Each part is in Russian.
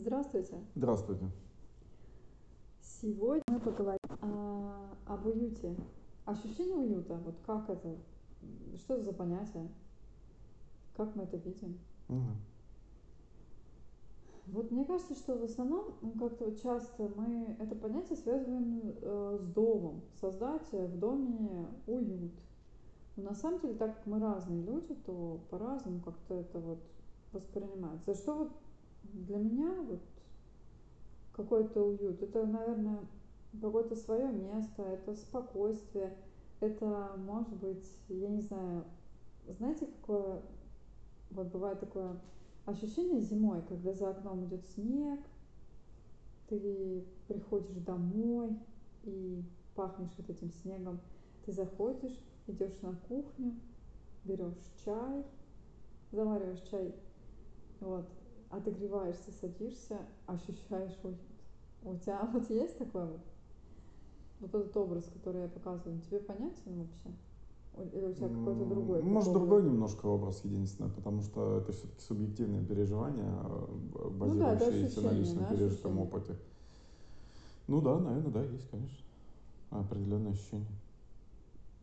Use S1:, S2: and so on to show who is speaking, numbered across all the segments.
S1: Здравствуйте!
S2: Здравствуйте!
S1: Сегодня мы поговорим о, об уюте. Ощущение уюта, вот как это, что это за понятие, как мы это видим.
S2: Мгм.
S1: Вот мне кажется, что в основном ну, как-то вот часто мы это понятие связываем э, с домом, создать в доме уют. Но на самом деле, так как мы разные люди, то по-разному как-то это вот воспринимается. Что вот для меня вот какой-то уют, это, наверное, какое-то свое место, это спокойствие, это может быть, я не знаю, знаете, какое вот бывает такое ощущение зимой, когда за окном идет снег, ты приходишь домой и пахнешь вот этим снегом, ты заходишь, идешь на кухню, берешь чай, завариваешь чай, вот, отогреваешься, садишься, ощущаешь уют. У тебя вот есть такой вот, вот этот образ, который я показываю, тебе понятен вообще? Или у тебя какой-то другой?
S2: Может, другой немножко образ единственное, потому что это все-таки субъективное переживание, базирующееся
S1: ну, да,
S2: на личном
S1: да,
S2: пережитом опыте. Ну да, наверное, да, есть, конечно. Определенное ощущение.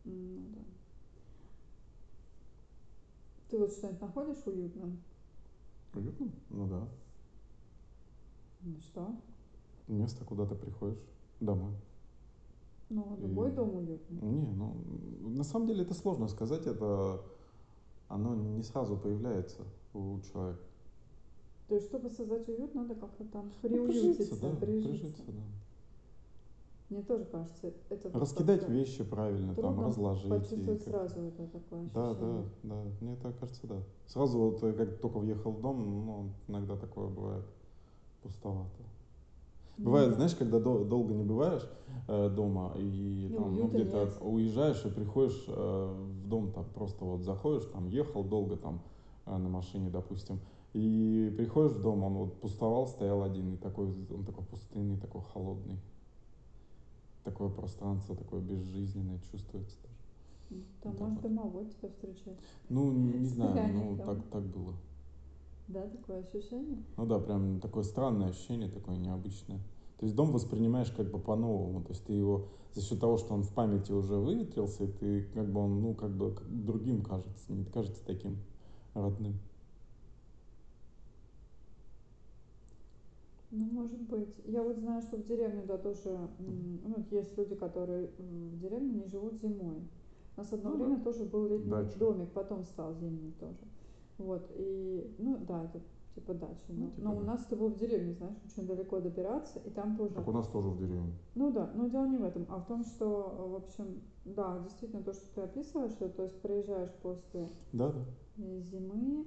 S1: Ну да. Ты вот что-нибудь находишь уютным?
S2: Уютным? Ну да.
S1: Ну что?
S2: Место, куда ты приходишь, домой.
S1: Ну, любой и... дом уютный.
S2: Не, ну, на самом деле это сложно сказать, это оно не сразу появляется у человека.
S1: То есть, чтобы создать уют, надо как-то там приуютиться,
S2: ну, прижиться, да, прижиться. прижиться да.
S1: Мне тоже кажется, это
S2: раскидать вещи правильно, там разложить.
S1: Почувствовать и сразу это такое ощущение.
S2: Да, да, да. Мне так кажется, да. Сразу вот э, как только въехал в дом, ну, иногда такое бывает пустовато. Бывает, знаешь, когда до, долго не бываешь э, дома и
S1: ну,
S2: там, ну, где-то уезжаешь и приходишь э, в дом, там просто вот заходишь, там ехал долго там э, на машине, допустим, и приходишь в дом, он вот пустовал, стоял один, и такой, он такой пустынный, такой холодный. Такое пространство, такое безжизненное чувствуется тоже.
S1: Там, вот может, домовой тебя встречает.
S2: Ну, не знаю, ну, так, так было.
S1: Да, такое ощущение?
S2: Ну да, прям такое странное ощущение, такое необычное. То есть дом воспринимаешь как бы по-новому. То есть ты его за счет того, что он в памяти уже выветрился, и ты как бы он, ну, как бы другим кажется, не кажется таким родным.
S1: Ну, может быть. Я вот знаю, что в деревне, да, тоже, ну, есть люди, которые в деревне не живут зимой. У нас одно ну, время да. тоже был летний Дача. домик, потом стал зимний тоже. Вот, и, ну, да, это типа дача. Но, ну, типа, но у нас это было в деревне, знаешь, очень далеко добираться, и там тоже...
S2: Так у нас тоже в деревне.
S1: Ну да, но дело не в этом, а в том, что, в общем, да, действительно, то, что ты описываешь, что, то есть приезжаешь после
S2: да, да.
S1: зимы,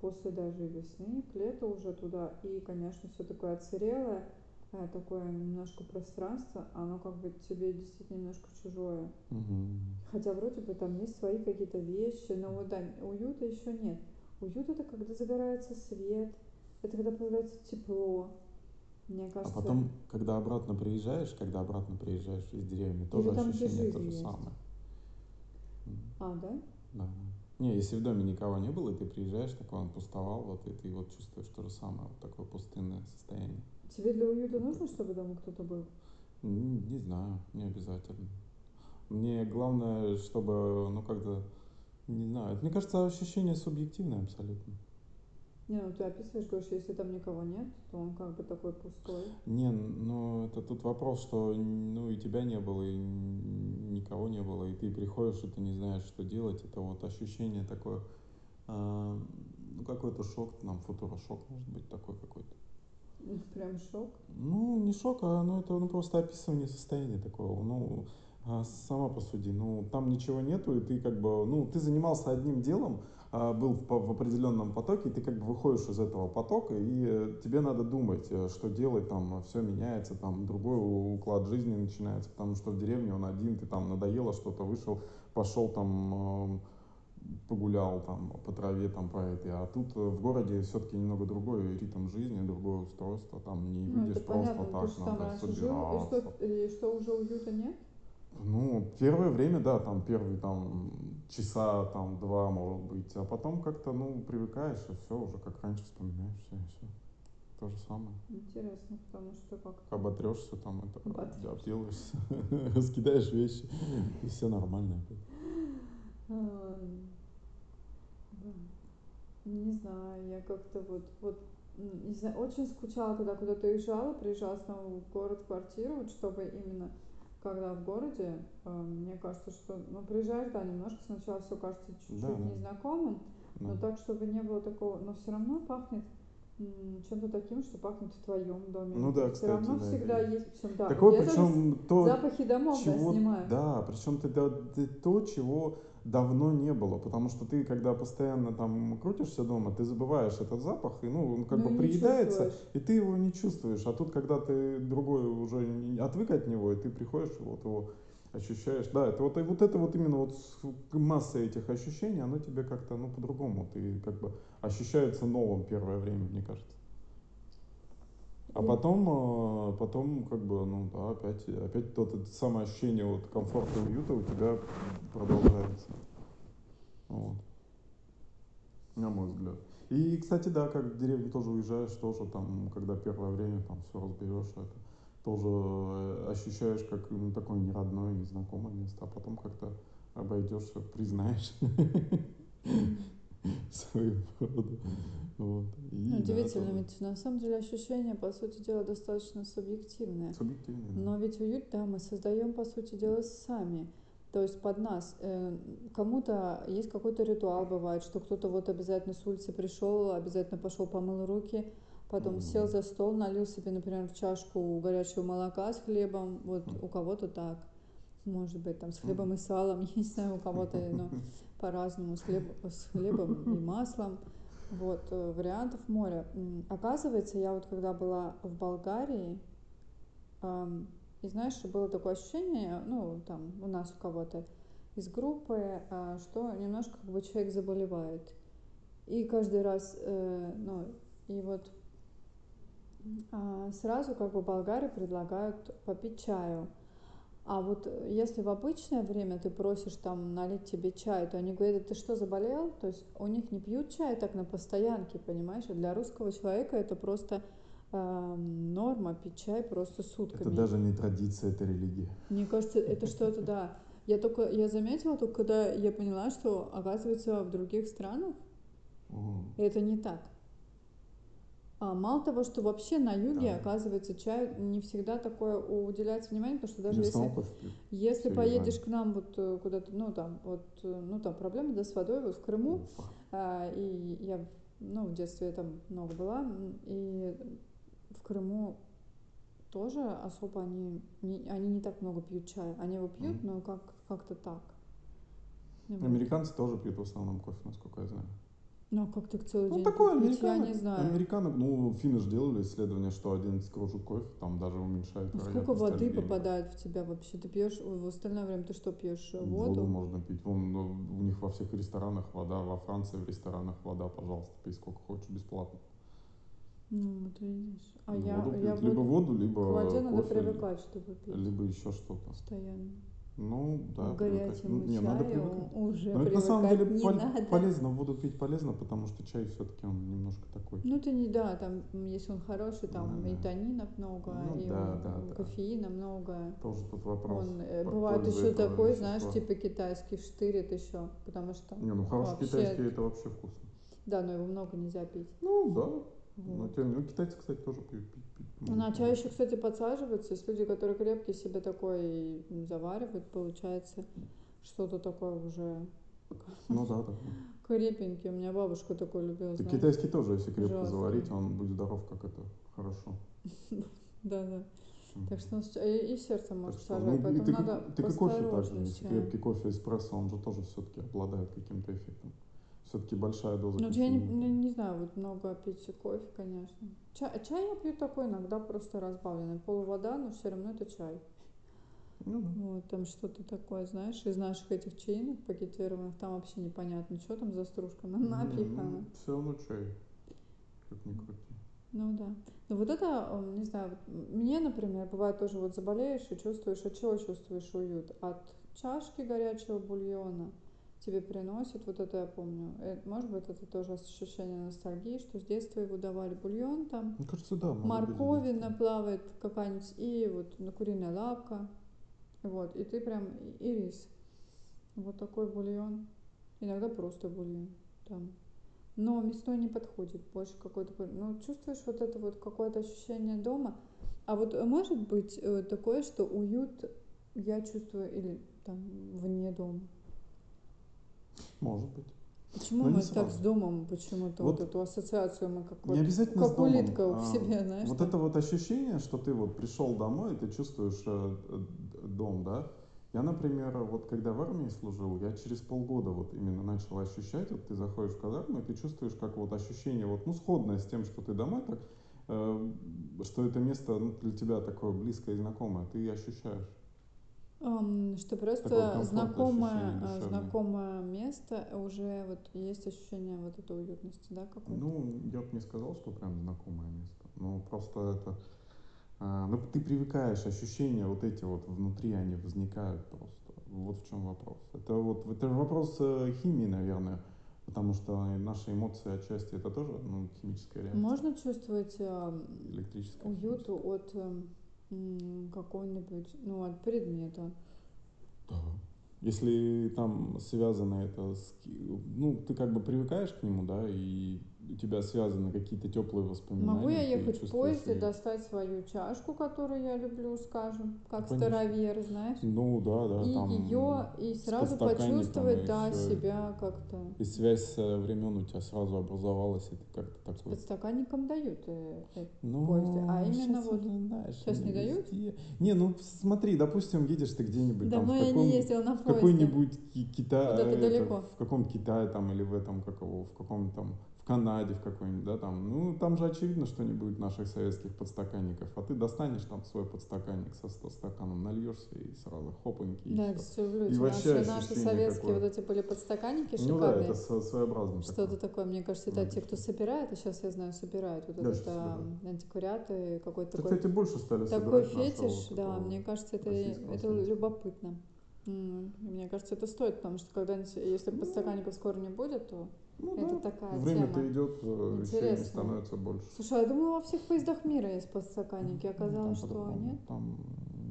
S1: после даже весны, к лету уже туда, и, конечно, все такое отсырелое, э, такое немножко пространство, оно как бы тебе действительно немножко чужое.
S2: Угу.
S1: Хотя вроде бы там есть свои какие-то вещи, но вот да, уюта еще нет. Уют это когда загорается свет, это когда появляется тепло. Мне
S2: а
S1: кажется.
S2: А потом, когда обратно приезжаешь, когда обратно приезжаешь из деревни, тоже ощущение то же есть. самое.
S1: А, да?
S2: Да. Не, если в доме никого не было, и ты приезжаешь, такой он пустовал, вот, и ты вот чувствуешь то же самое, вот такое пустынное состояние.
S1: Тебе для уюта нужно, чтобы дома кто-то был?
S2: Не, не знаю, не обязательно. Мне главное, чтобы, ну, как-то не знаю. Мне кажется, ощущение субъективное абсолютно.
S1: Не, ну ты описываешь, говоришь, если там никого нет, то он как бы такой пустой.
S2: Не, ну это тут вопрос, что ну и тебя не было, и никого не было, и ты приходишь, и ты не знаешь, что делать. Это вот ощущение такое, э, ну какой-то шок, нам футурошок может быть такой какой-то.
S1: Прям шок?
S2: Ну, не шок, а ну, это ну, просто описывание состояния такого. Ну, а сама посуди, ну там ничего нету, и ты как бы, ну ты занимался одним делом, был в, определенном потоке, и ты как бы выходишь из этого потока, и э, тебе надо думать, э, что делать, там все меняется, там другой уклад жизни начинается, потому что в деревне он один, ты там надоело что-то, вышел, пошел там погулял там по траве там по этой, а тут э, в городе все-таки немного другой ритм жизни, другое устройство, там не
S1: ну,
S2: выйдешь просто понятно, так, надо собираться. Жил,
S1: и, что, и что уже уюта нет?
S2: Ну, первое время, да, там первые там часа, там два, может быть, а потом как-то, ну, привыкаешь, и все, уже как раньше вспоминаешь все, и все. То же самое.
S1: Интересно, потому что как
S2: Оботрешься там, это,
S1: Оботрёшься.
S2: обделаешься, раскидаешь вещи, и все нормально. опять.
S1: А. Не знаю, я как-то вот, вот, не знаю, очень скучала, когда куда-то уезжала, приезжала снова в город, в квартиру, вот чтобы именно когда в городе, э, мне кажется, что, ну, приезжаешь, да, немножко сначала все кажется чуть-чуть
S2: Да, да.
S1: незнакомым, но
S2: Да.
S1: так, чтобы не было такого, но все равно пахнет чем-то таким, что пахнет в твоем доме.
S2: Ну да,
S1: все
S2: кстати,
S1: равно
S2: да,
S1: всегда
S2: это
S1: есть, причем, да,
S2: Такое, причем то,
S1: запахи домов, да,
S2: чего,
S1: снимаю.
S2: да, причем ты, да, ты то, чего давно не было, потому что ты, когда постоянно там крутишься дома, ты забываешь этот запах, и ну он как
S1: Ну
S2: бы приедается, и ты его не чувствуешь. А тут, когда ты другой уже отвык от него, и ты приходишь, вот его ощущаешь. Да, это вот, и вот это вот именно вот масса этих ощущений, оно тебе как-то, ну, по-другому, ты как бы ощущается новым первое время, мне кажется. А потом, э, потом, как бы, ну да, опять, опять то, это самое ощущение вот комфорта и уюта у тебя продолжается. Вот. На мой взгляд. И, кстати, да, как в деревню тоже уезжаешь, тоже там, когда первое время там все разберешь, это тоже э, ощущаешь как ну, такое неродное, незнакомое место, а потом как-то обойдешься, признаешь свою природу. Вот. И,
S1: Ну,
S2: да,
S1: Удивительно,
S2: тоже
S1: ведь на самом деле ощущение, по сути дела, достаточно субъективное.
S2: Субъективно. да.
S1: Но ведь уют, да, мы создаем, по сути дела, сами. То есть под нас. Э, Кому-то есть какой-то ритуал, бывает, что кто-то вот обязательно с улицы пришел, обязательно пошел помыл руки, потом
S2: Мгм.
S1: сел за стол, налил себе, например, в чашку горячего молока с хлебом. Вот
S2: Мгм.
S1: у кого-то так. Может быть, там с хлебом и салом, я не знаю, у кого-то, но по-разному, с, хлеб- с хлебом и маслом. Вот, э, вариантов море. Оказывается, я вот когда была в Болгарии, ам, и знаешь, было такое ощущение, ну, там, у нас у кого-то из группы, а, что немножко как бы человек заболевает. И каждый раз, э, ну, и вот а, сразу как бы болгары предлагают попить чаю. А вот э, если в обычное время ты просишь там налить тебе чай, то они говорят, ты что, заболел? То есть у них не пьют чай так на постоянке, понимаешь? А для русского человека это просто эм, норма пить чай просто сутками.
S2: Это даже не традиция, это религия.
S1: Мне кажется, это что-то, да. Я только, я заметила только, когда я поняла, что, оказывается, в других странах это не так. А мало того, что вообще на юге,
S2: Да.
S1: оказывается, чай не всегда такое уделяется внимание, потому что даже если, если поедешь
S2: южане.
S1: к нам вот э, куда-то, ну там, вот, э, ну там проблемы, да, с водой, вот в Крыму,
S2: Уфа.
S1: а, и я, ну, в детстве я там много была, и в Крыму тоже особо они, не, они не так много пьют чая. Они его пьют,
S2: Мгм.
S1: но как, как-то так. Вот.
S2: Американцы тоже пьют в основном кофе, насколько я знаю.
S1: Ну, как так целый
S2: Ну,
S1: день
S2: такое
S1: пить? Я не знаю.
S2: Американо, ну, финны же делали исследование, что 11 кружек кофе там даже уменьшает
S1: Ну, Сколько воды
S2: ожирения.
S1: попадает в тебя вообще? Ты пьешь в остальное время ты что пьешь?
S2: Воду
S1: Воду?
S2: можно пить. Вон, ну, у них во всех ресторанах вода, во Франции в ресторанах вода, пожалуйста, пей сколько хочешь, бесплатно.
S1: Ну, вот видишь. А
S2: Ну,
S1: я,
S2: воду
S1: я
S2: пьют. либо воду, либо
S1: к воде надо
S2: кофе,
S1: привыкать, чтобы пить
S2: либо еще что-то.
S1: постоянно.
S2: Ну, да,
S1: К
S2: привыкать.
S1: горячему
S2: Ну, не, надо
S1: чаю
S2: привыкать.
S1: уже
S2: Но это на самом деле
S1: не
S2: пол-
S1: надо.
S2: полезно, воду пить полезно, потому что чай все-таки он немножко такой.
S1: Ну, ты не, да, там, если он хороший, там
S2: Да,
S1: и танинов много,
S2: Ну,
S1: и
S2: да,
S1: он,
S2: да,
S1: м,
S2: да.
S1: кофеина много.
S2: Тоже тут вопрос.
S1: Он, э, бывает еще такой,
S2: вещества.
S1: знаешь, типа китайский штырит еще, потому что,
S2: Не, ну хороший
S1: вообще-
S2: китайский это вообще вкусно.
S1: да, но его много нельзя пить.
S2: Ну да. Не менее, китайцы, кстати, тоже пьют. пить- пить
S1: На
S2: могут
S1: чай еще, кстати, подсаживаются. Есть люди, которые крепкий себе такой заваривают, получается что-то такое уже
S2: Ну да, да.
S1: крепенький. У меня бабушка такой любила.
S2: Ты китайский тоже, если крепко
S1: Ужасно.
S2: заварить, он будет здоров, как это хорошо.
S1: Да, да. Так что и, и сердце может сажать,
S2: ну,
S1: поэтому
S2: ты,
S1: надо
S2: ты как кофе также, если крепкий кофе эспрессо, он же тоже все-таки обладает каким-то эффектом. Все-таки большая доза
S1: Ну, я не,
S2: кофеина.
S1: не, знаю, вот много пить кофе, конечно. Чай, чай я пью такой иногда просто разбавленный. Полувода, но все равно это чай.
S2: Ну да.
S1: Вот, там что-то такое, знаешь, из наших этих чаинок пакетированных, там вообще непонятно, что там за стружка на- напихана.
S2: все равно чай. Как ни крути.
S1: Ну да. Ну вот это, не знаю, вот мне, например, бывает тоже вот заболеешь и чувствуешь, от чего чувствуешь уют? От чашки горячего бульона тебе приносит, вот это я помню. Э, может быть, это тоже ощущение ностальгии, что с детства его давали бульон там,
S2: Мне кажется, да. может быть,
S1: морковина плавает какая-нибудь, и вот ну, куриная лапка, вот, и ты прям, и рис. Вот такой бульон. Иногда просто бульон там. Но мясной не подходит, больше какой-то, ну, чувствуешь вот это вот какое-то ощущение дома. А вот может быть э, такое, что уют я чувствую или там вне дома?
S2: Может быть.
S1: Почему
S2: Но
S1: мы так с домом почему-то вот,
S2: Вот
S1: эту ассоциацию мы как
S2: Не обязательно с
S1: как
S2: домом.
S1: улитка в
S2: А,
S1: себе, знаешь?
S2: Вот
S1: там.
S2: это вот ощущение, что ты вот пришел домой, и ты чувствуешь э, дом, да? Я, например, вот когда в армии служил, я через полгода вот именно начал ощущать, вот ты заходишь в казарму, и ты чувствуешь, как вот ощущение, вот, ну, сходное с тем, что ты домой, так, э, что это место ну, для тебя такое близкое и знакомое, ты ощущаешь.
S1: Что просто знакомое, а, знакомое место уже вот есть ощущение вот этой уютности, да, какой-то?
S2: Ну, я бы не сказал, что прям знакомое место. Ну, просто это... а, ну, ты привыкаешь, ощущения вот эти вот внутри, они возникают просто. Вот в чем вопрос. Это вот, это вопрос э, химии, наверное, потому что наши эмоции отчасти это тоже ну, химическая реакция.
S1: Можно чувствовать
S2: Электрическая.
S1: уют от какого-нибудь, ну, от предмета.
S2: Да. Если там связано это с... Ну, ты как бы привыкаешь к нему, да, и у тебя связаны какие-то теплые воспоминания.
S1: Могу я ехать в поезде,
S2: её.
S1: достать свою чашку, которую я люблю, скажем, как
S2: Конечно.
S1: старовер, знаешь,
S2: Ну, да, да,
S1: и
S2: там...
S1: ее, и
S2: с
S1: сразу почувствовать,
S2: и
S1: да,
S2: всё.
S1: себя как-то.
S2: И связь времен у тебя сразу образовалась, и ты как-то
S1: С
S2: такой...
S1: подстаканником дают э, э,
S2: Ну,
S1: поезде, а именно
S2: щас
S1: вот
S2: знаешь,
S1: щас не дают?
S2: везде. Не, ну смотри, допустим, едешь ты где-нибудь там
S1: Давно
S2: в,
S1: я не ездила на поезде.
S2: какой-нибудь Ки- Китай,
S1: Куда-то
S2: это,
S1: далеко.
S2: в каком Китае там или в этом, как его, в каком там, Канаде в какой-нибудь, да, там, ну, там же очевидно, что не будет наших советских подстаканников, а ты достанешь там свой подстаканник со 100 стаканом, нальешься и сразу хопаньки, и
S1: Да, кстати, люблю
S2: И вообще
S1: наши, наши советские
S2: какое.
S1: вот эти были подстаканники
S2: Ну да,
S1: шикарные.
S2: это сво- своеобразно
S1: Что-то
S2: такое.
S1: такое, мне кажется, это те, кто собирает, и сейчас я знаю, собирают вот
S2: Да, щас
S1: а,
S2: собирают.
S1: антиквариаты, какой-то
S2: Это,
S1: такой,
S2: кстати, больше стали
S1: такой
S2: собирать нашего
S1: фетиш, да, мне кажется, это, это любопытно. Мне кажется, это стоит, потому что когда-нибудь, если
S2: Ну.
S1: подстаканников скоро не будет, то
S2: Ну
S1: это
S2: да,
S1: такая
S2: время-то
S1: тема.
S2: идет, вещей становится больше.
S1: Слушай, а я думала, во всех поездах мира есть подстаканники,
S2: Ну,
S1: оказалось,
S2: там
S1: что нет.
S2: Там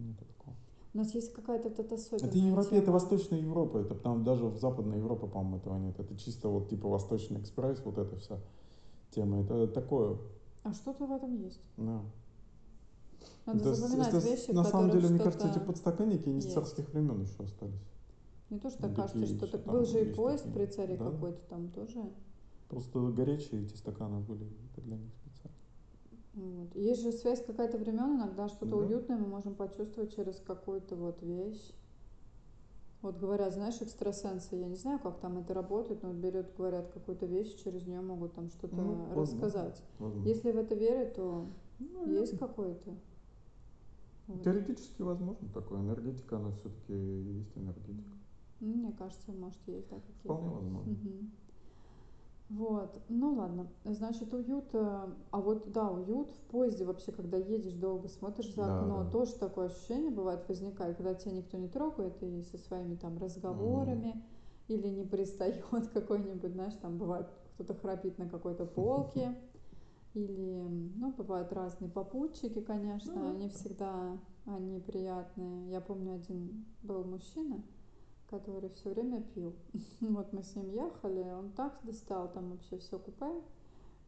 S2: нет такого.
S1: У нас есть какая-то вот эта особенная
S2: Это Европа, это. Восточная Европа, это там даже в Западной Европе, по-моему, этого нет. Это чисто вот типа Восточный экспресс, вот эта вся тема. Это такое,
S1: А что-то в этом есть.
S2: да.
S1: Надо
S2: Это
S1: запоминать
S2: это
S1: вещи,
S2: на самом деле, мне кажется, эти подстаканники не с царских времен еще остались.
S1: Тоже
S2: Ну,
S1: так кажется, что так был же и поезд
S2: такие.
S1: при царе
S2: Да.
S1: какой-то там тоже.
S2: Просто горячие эти стаканы были, это для них специально.
S1: Вот. Есть же связь какая-то времен, иногда что-то
S2: Да.
S1: уютное мы можем почувствовать через какую-то вот вещь. Вот говорят, знаешь, экстрасенсы, я не знаю, как там это работает, но вот берет, говорят, какую-то вещь, через нее могут там что-то
S2: Ну,
S1: рассказать.
S2: Возможно.
S1: Если в это верят, то
S2: Ну,
S1: есть какой-то. Вот.
S2: Теоретически возможно такое. Энергетика, она все-таки есть энергетика.
S1: Ну, Мне кажется, может, есть, да, какие-то.
S2: Вполне возможно.
S1: Мгм. Вот, ну ладно, значит, уют, э, а вот, да, уют в поезде вообще, когда едешь долго, смотришь за
S2: Да,
S1: окно,
S2: да.
S1: тоже такое ощущение бывает, возникает, когда тебя никто не трогает и со своими там разговорами, или не пристает какой-нибудь, знаешь, там бывает, кто-то храпит на какой-то полке, или, ну, бывают разные попутчики, конечно,
S2: Ну,
S1: они всегда, они приятные. Я помню, один был мужчина, который все время пил. Вот мы с ним ехали, он так достал там вообще все купе.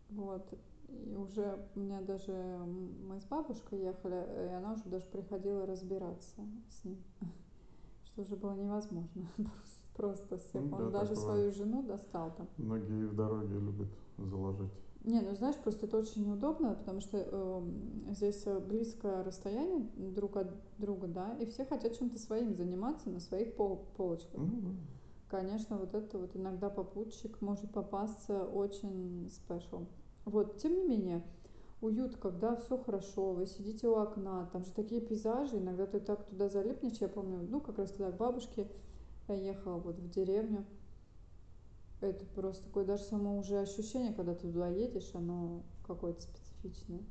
S1: Вот. И уже у меня даже мы с бабушкой ехали, и она уже даже приходила разбираться с ним. Что уже было невозможно. Просто всех.
S2: Ну да,
S1: Он даже
S2: так
S1: свою
S2: бывает.
S1: жену достал там.
S2: Многие в дороге любят заложить.
S1: Не, ну знаешь, просто это очень неудобно, потому что эм, здесь э, близкое расстояние друг от друга, да, и все хотят чем-то своим заниматься на своих пол- полочках.
S2: Да.
S1: Конечно, вот это вот иногда попутчик может попасться очень спешл. Вот, тем не менее, уют, когда все хорошо, вы сидите у окна, там же такие пейзажи, иногда ты так туда залипнешь, я помню, ну, как раз тогда к бабушке я ехала вот в деревню, это просто такое даже само уже ощущение, когда ты туда едешь, оно какое-то специфичное.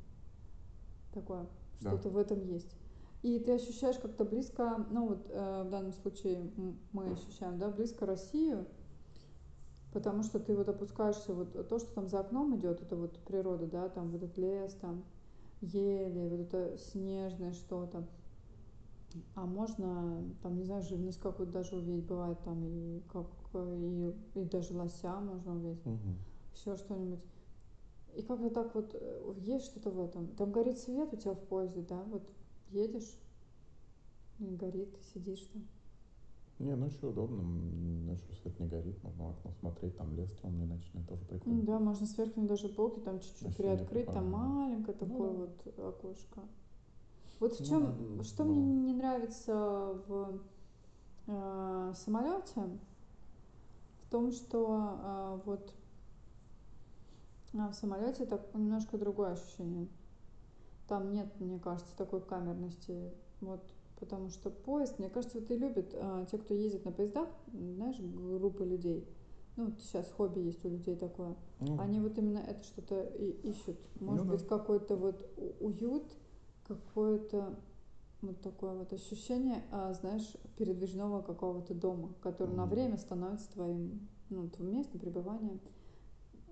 S1: Такое,
S2: Да.
S1: что-то в этом есть. И ты ощущаешь как-то близко, ну вот э, в данном случае мы ощущаем, да, близко Россию, Потому что ты вот опускаешься, вот то, что там за окном идет, это вот природа, да, там вот этот лес, там ели, вот это снежное что-то. А можно, там, не знаю, живность какую-то даже увидеть, бывает там и как и, и даже лося можно увидеть,
S2: Мгм.
S1: еще что-нибудь. И как-то так вот э, есть что-то в этом. Там горит свет у тебя в поезде, да, вот едешь, и горит, сидишь там.
S2: Не, ночью удобно, м, ночью свет не горит, можно в окно смотреть, там лес темный ночной, тоже прикольно.
S1: Да, можно сверху даже полки там чуть-чуть приоткрыть, там маленькое
S2: Ну
S1: такое
S2: да.
S1: вот окошко. Вот в
S2: Ну
S1: чем,
S2: да,
S1: что
S2: да.
S1: мне не нравится в э, самолете, в том, что э, вот а, в самолете так немножко другое ощущение. Там нет, мне кажется, такой камерности. Вот потому что поезд, мне кажется, вот и любят а, те, кто ездит на поездах, знаешь, группы людей. Ну, вот сейчас хобби есть у людей такое.
S2: Ну,
S1: Они вот именно это что-то и ищут. Может
S2: Ну да.
S1: быть, какой-то вот уют, какое-то вот такое вот ощущение, а, знаешь, передвижного какого-то дома, который на
S2: Мгм.
S1: время становится твоим, ну, твоим местом пребывания.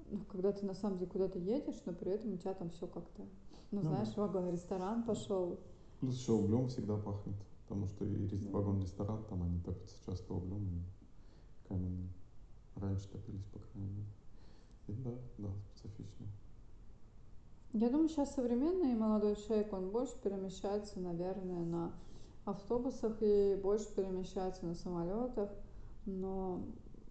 S1: Ну, когда ты на самом деле куда-то едешь, но при этом у тебя там все как-то, ну,
S2: Ну
S1: знаешь,
S2: да.
S1: вагон-ресторан пошел.
S2: Плюс еще углем всегда пахнет, потому что и
S1: Да.
S2: вагон-ресторан, там они топятся часто углем и каменным. Раньше топились, по крайней мере. И да, да, специфично.
S1: Я думаю, сейчас современный молодой человек, он больше перемещается, наверное, на автобусах и больше перемещается на самолетах, но,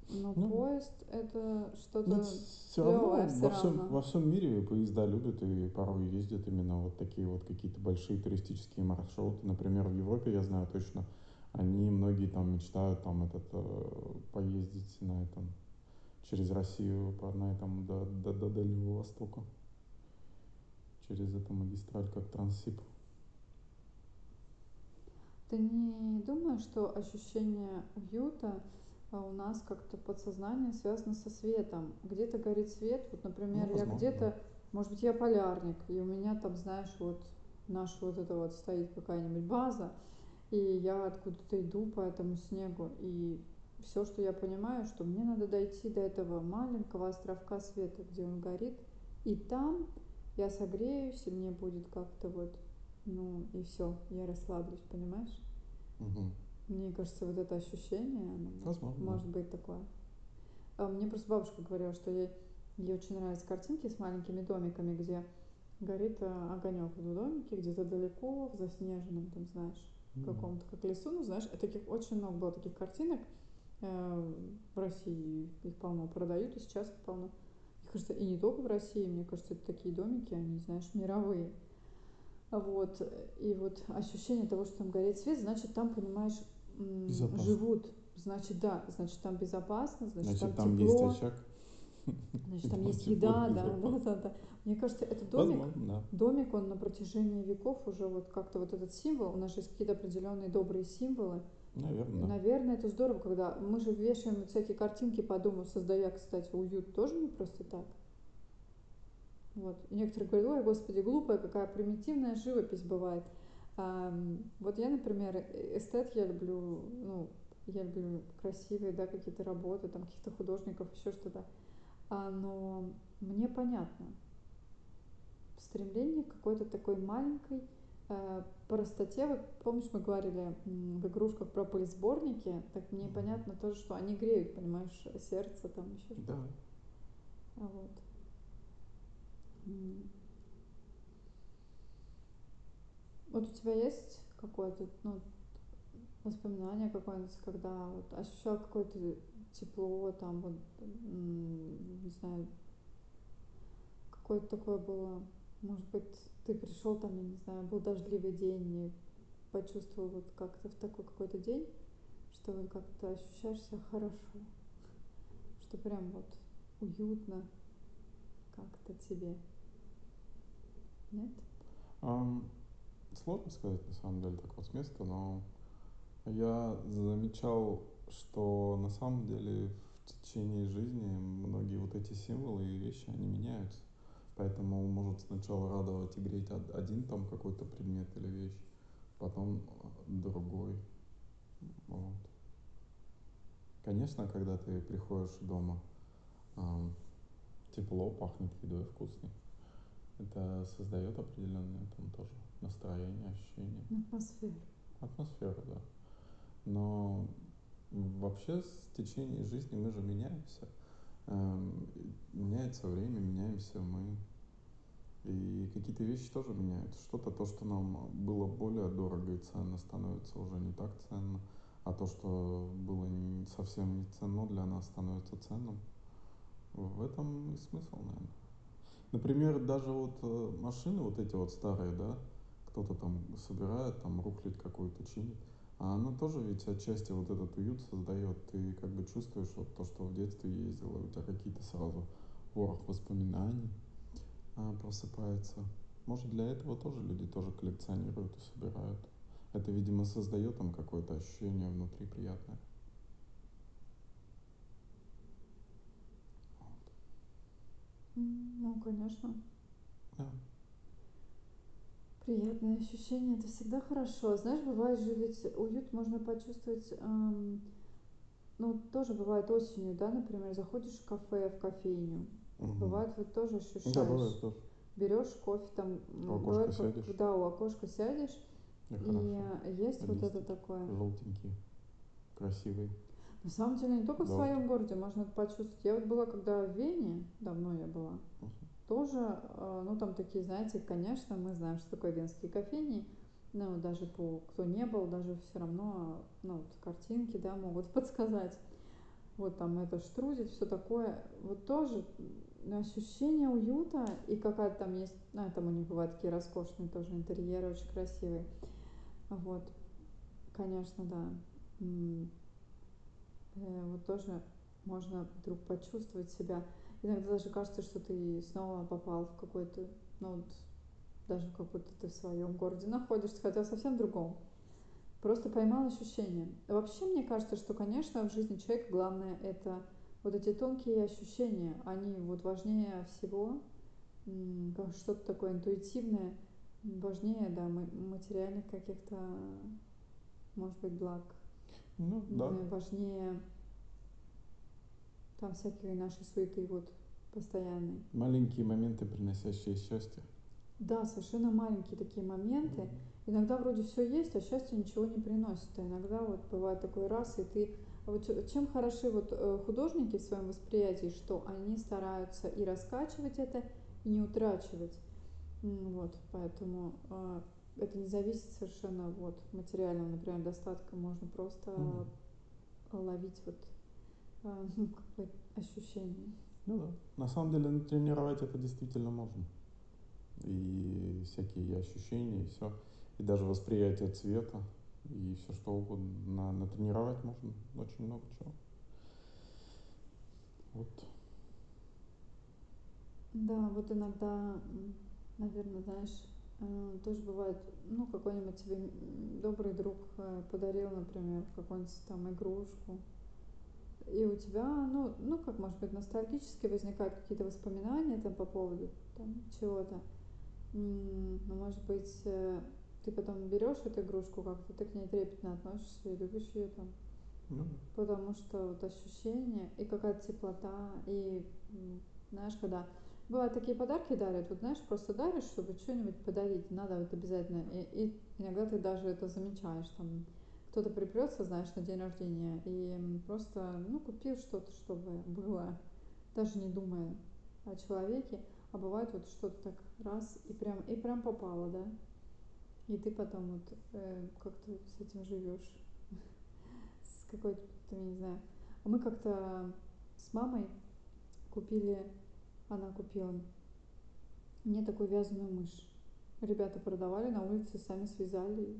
S1: но
S2: Ну,
S1: поезд это что-то
S2: Ну, все равно
S1: все
S2: во всем,
S1: равно.
S2: во всем мире поезда любят и порой ездят именно вот такие вот какие-то большие туристические маршруты. Например, в Европе, я знаю точно, они многие там мечтают там этот э, поездить на этом через Россию по на этом до, до, до Дальнего Востока. Через эту магистраль как Транссиб.
S1: Ты не думаешь, что ощущение уюта а, у нас как-то подсознание связано со светом? Где-то горит свет, вот, например,
S2: Ну,
S1: я где-то, может быть, я полярник, и у меня там, знаешь, вот наша вот это вот стоит какая-нибудь база, и я откуда-то иду по этому снегу, и все, что я понимаю, что мне надо дойти до этого маленького островка света, где он горит, и там я согреюсь, и мне будет как-то вот, ну и все, я расслаблюсь, понимаешь?
S2: Мгм.
S1: Мне кажется, вот это ощущение, оно может,
S2: Возможно, да.
S1: может быть такое. А мне просто бабушка говорила, что ей, ей очень нравятся картинки с маленькими домиками, где горит огонек в домике, где-то далеко, в заснеженном, там, знаешь,
S2: М.
S1: каком-то как лесу, ну, знаешь, и таких очень много было таких картинок э, в России, их полно продают, и сейчас их полно. Кажется, и не только в России, мне кажется, это такие домики, они, знаешь, мировые. Вот, и вот ощущение того, что там горит свет, значит, там, понимаешь,
S2: Безопасно.
S1: живут. Значит, да, значит, там безопасно, значит,
S2: Значит,
S1: там,
S2: там
S1: тепло,
S2: есть очаг.
S1: значит, там есть еда, да, да, да, да. Мне кажется, этот домик,
S2: Возможно, да.
S1: домик, он на протяжении веков уже вот как-то вот этот символ, у нас же есть какие-то определенные добрые символы.
S2: Наверное.
S1: Наверное, это здорово, когда мы же вешаем всякие картинки по дому, создая, кстати, уют тоже не просто так. Вот. И некоторые говорят, ой, господи, глупая, какая примитивная живопись бывает. Ам, вот я, например, эстет, я люблю, ну, я люблю красивые, да, какие-то работы, там, каких-то художников, еще что-то. А, но мне понятно. Стремление к какой-то такой маленькой простоте. Вот помнишь, мы говорили в игрушках про полисборники, так мне понятно тоже, что они греют, понимаешь, сердце там еще
S2: Да.
S1: что-то. А вот. Вот у тебя есть какое-то, ну, воспоминание какое-нибудь, когда вот ощущал какое-то тепло, там вот, не знаю, какое-то такое было, может быть, ты пришел там, я не знаю, был дождливый день и почувствовал вот как-то в такой какой-то день, что вот как-то ощущаешь себя хорошо, что прям вот уютно как-то тебе. Нет?
S2: Ам, Сложно сказать, на самом деле, так вот с места, но я замечал, что на самом деле в течение жизни многие вот эти символы и вещи, они меняются. Поэтому может сначала радовать и греть од- один там какой-то предмет или вещь, потом э, другой. Вот. Конечно, когда ты приходишь дома тепло, пахнет едой вкусной. Это создает определенное там тоже настроение, ощущение.
S1: Атмосферу.
S2: Атмосферу, да. Но вообще с течением жизни мы же меняемся. Эм, меняется время, меняемся какие-то вещи тоже меняются. Что-то, то, что нам было более дорого и ценно, становится уже не так ценно. А то, что было совсем не ценно для нас, становится ценным. В этом и смысл, наверное. Например, даже вот э, машины вот эти вот старые, да, кто-то там собирает, там рухлить какую-то чинит. А она тоже ведь отчасти вот этот уют создает. Ты как бы чувствуешь вот то, что в детстве ездила, у тебя какие-то сразу ворох воспоминаний просыпается. Может, для этого тоже люди тоже коллекционируют и собирают. Это, видимо, создает там какое-то ощущение внутри приятное.
S1: Ну, конечно.
S2: Да.
S1: Приятные ощущения, это всегда хорошо. Знаешь, бывает же ведь уют можно почувствовать, эм, ну, тоже бывает осенью, да, например, заходишь в кафе, в кофейню.
S2: Угу.
S1: Бывает, вот тоже ощущаешь.
S2: Да, бывает тоже.
S1: Берешь кофе, там,
S2: У
S1: бывает, как-
S2: сядешь.
S1: да, у окошка сядешь,
S2: И
S1: и есть вот это такое.
S2: Желтенькие, красивые.
S1: На самом деле, не только в
S2: Да.
S1: своем городе можно это почувствовать. Я вот была, когда в Вене, давно я была,
S2: Мгм.
S1: тоже, э, ну там такие, знаете, конечно, мы знаем, что такое венские кофейни, ну даже по, кто не был, даже все равно, ну вот картинки, да, могут подсказать. Вот там это штрузить, все такое. Вот тоже ощущение уюта и какая-то там есть, ну, там у них бывают такие роскошные тоже интерьеры, очень красивые. Вот, конечно, да. Э, Вот тоже можно вдруг почувствовать себя. Иногда даже кажется, что ты снова попал в какой-то, ну вот, даже какой-то ты в своем городе находишься, хотя совсем другом. Просто поймал ощущение. Вообще, мне кажется, что, конечно, в жизни человека главное это вот эти тонкие ощущения, они вот важнее всего, как что-то такое интуитивное, важнее, да, ма- материальных каких-то, может быть, благ,
S2: Ну, да.
S1: важнее там всякие наши суеты вот постоянные.
S2: Маленькие моменты, приносящие счастье.
S1: Да, совершенно маленькие такие моменты. Иногда вроде все есть, а счастье ничего не приносит. А иногда вот бывает такой раз, и ты... а Вот чё- чем хороши вот э, художники в своем восприятии, что они стараются и раскачивать это, и не утрачивать. Вот, поэтому э, это не зависит совершенно от материального, например, достатка. Можно просто
S2: Мгм.
S1: ловить вот э, ну, какое-то ощущение.
S2: Ну да. На самом деле натренировать это действительно можно. И всякие ощущения, и все. И даже восприятие цвета, и все что угодно. На, натренировать можно очень много чего. Вот.
S1: Да, вот иногда, наверное, знаешь, э, тоже бывает, ну, какой-нибудь тебе добрый друг э, подарил, например, какую-нибудь там игрушку, и у тебя, ну, ну, как может быть, ностальгически возникают какие-то воспоминания там по поводу там чего-то. Ну, может быть, э, ты потом берешь эту игрушку как-то, ты к ней трепетно относишься и любишь ее там,
S2: Ну,
S1: потому что вот ощущение и какая-то теплота, и знаешь, когда бывают такие подарки дарят, вот знаешь, просто даришь, чтобы что-нибудь подарить, надо вот обязательно, и, и иногда ты даже это замечаешь, там кто-то припрется, знаешь, на день рождения, и просто, ну, купил что-то, чтобы было, даже не думая о человеке, а бывает вот что-то так раз и прям, и прям попало, да, и ты потом вот э, как-то с этим живешь с какой-то, я не знаю. А мы как-то с мамой купили, она купила мне такую вязаную мышь. Ребята продавали на улице, сами связали.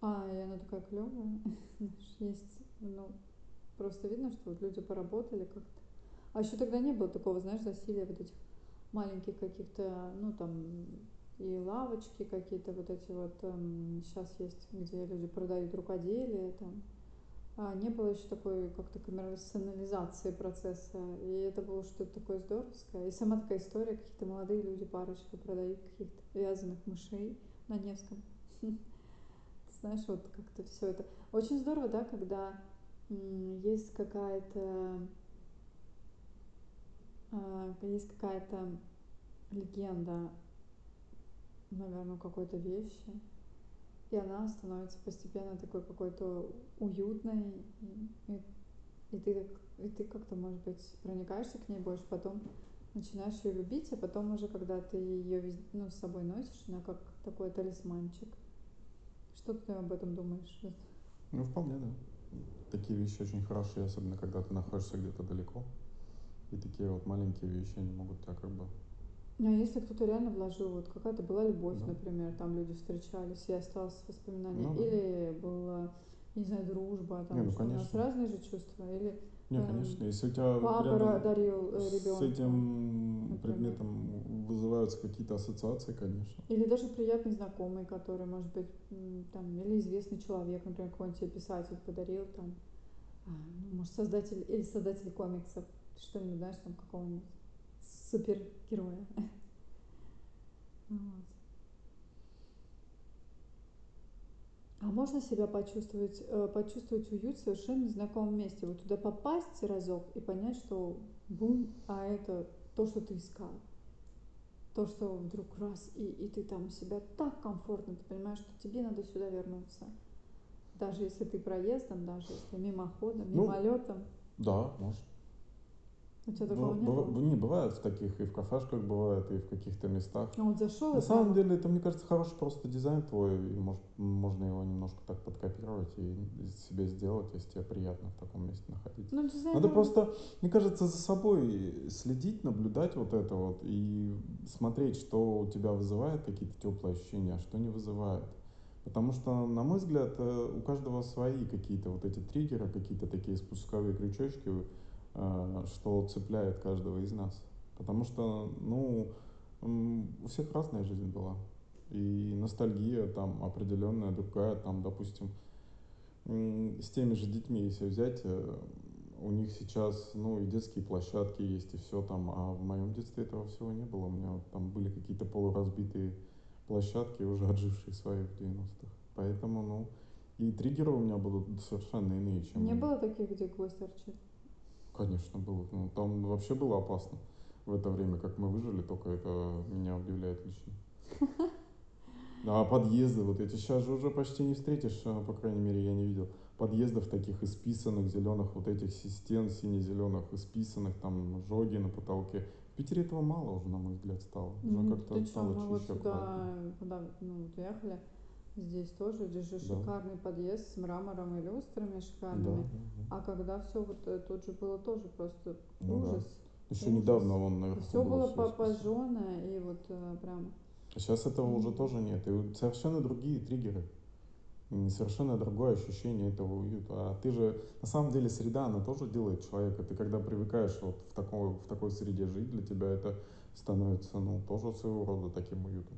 S1: А, и она такая клевая. Есть, ну, просто видно, что вот люди поработали как-то. А еще тогда не было такого, знаешь, засилия вот этих маленьких каких-то, ну, там, и лавочки какие-то вот эти вот, сейчас есть, где люди продают рукоделие, там, а, не было еще такой как-то коммерциализации процесса, и это было что-то такое здоровское. И сама такая история, какие-то молодые люди, парочка продают каких-то вязаных мышей на Невском. Знаешь, вот как-то все это. Очень здорово, да, когда есть какая-то а, есть какая-то легенда, наверное, какой-то вещи, и она становится постепенно такой какой-то уютной, и, и, и ты, и ты как-то, может быть, проникаешься к ней больше, потом начинаешь ее любить, а потом уже, когда ты ее ну, с собой носишь, она как такой талисманчик. Что ты об этом думаешь?
S2: Ну, вполне, да. Такие вещи очень хорошие, особенно когда ты находишься где-то далеко. И такие вот маленькие вещи, они могут тебя как бы...
S1: Ну, а если кто-то реально вложил, вот какая-то была любовь, да. например, там люди встречались, и осталось воспоминание, ну, или да. была, не знаю, дружба, там, не, ну, конечно. у нас разные же чувства, или
S2: не, эм, конечно, если у тебя
S1: папа дарил ребенка,
S2: с этим например. предметом вызываются какие-то ассоциации, конечно.
S1: Или даже приятный знакомый, который, может быть, там, или известный человек, например, какой-нибудь тебе писатель подарил, там, а, ну, может, создатель или создатель комиксов, что-нибудь, знаешь, там, какого-нибудь супергероя. Вот. А можно себя почувствовать, э, почувствовать уют в совершенно незнакомом месте? Вот туда попасть разок и понять, что бум, а это то, что ты искал. То, что вдруг раз, и, и ты там себя так комфортно, ты понимаешь, что тебе надо сюда вернуться. Даже если ты проездом, даже если мимоходом, ну, мимолетом.
S2: Да, может.
S1: У тебя такого не было?
S2: Не, бывает в таких, и в кафешках бывает, и в каких-то местах.
S1: А вот зашел.
S2: На самом деле, это, мне кажется, хороший просто дизайн твой, и может, можно его немножко так подкопировать и себе сделать, если тебе приятно в таком месте находиться. Ну, дизайн Надо просто, мне кажется, за собой следить, наблюдать вот это вот и смотреть, что у тебя вызывает какие-то теплые ощущения, а что не вызывает. Потому что, на мой взгляд, э, у каждого свои какие-то вот эти триггеры, какие-то такие спусковые крючочки, что цепляет каждого из нас. Потому что, ну, у всех разная жизнь была. И ностальгия там определенная, другая, там, допустим, с теми же детьми, если взять, э, у них сейчас, ну, и детские площадки есть, и все там, а в моем детстве этого всего не было. У меня там были какие-то полуразбитые площадки, уже отжившие своих 90-х. Поэтому, ну, и триггеры у меня будут совершенно иные, чем...
S1: Не было таких, где гвоздь торчит?
S2: Конечно, было. Ну, там вообще было опасно в это время, как мы выжили, только это меня удивляет лично. А подъезды, вот эти сейчас же уже почти не встретишь, а, по крайней мере, я не видел, подъездов таких исписанных, зеленых, вот этих стен сине-зеленых, исписанных, там, жоги на потолке. В Питере этого мало уже, на мой взгляд, стало. Уже
S1: как-то стало чуть вот сюда, когда ну, вот ехали, Здесь тоже, здесь же да. шикарный подъезд с мрамором и люстрами шикарными. Да, да, А когда все вот э, тут же было тоже просто ну, ужас.
S2: Да. Еще ужас. недавно он, наверное,
S1: Все было пожженное и вот э, прям.
S2: Сейчас этого mm. уже тоже нет. И совершенно другие триггеры. И совершенно другое ощущение этого уюта. А ты же, на самом деле, среда, она тоже делает человека. Ты когда привыкаешь вот в такой, в такой среде жить, для тебя это становится, ну, тоже своего рода таким уютом.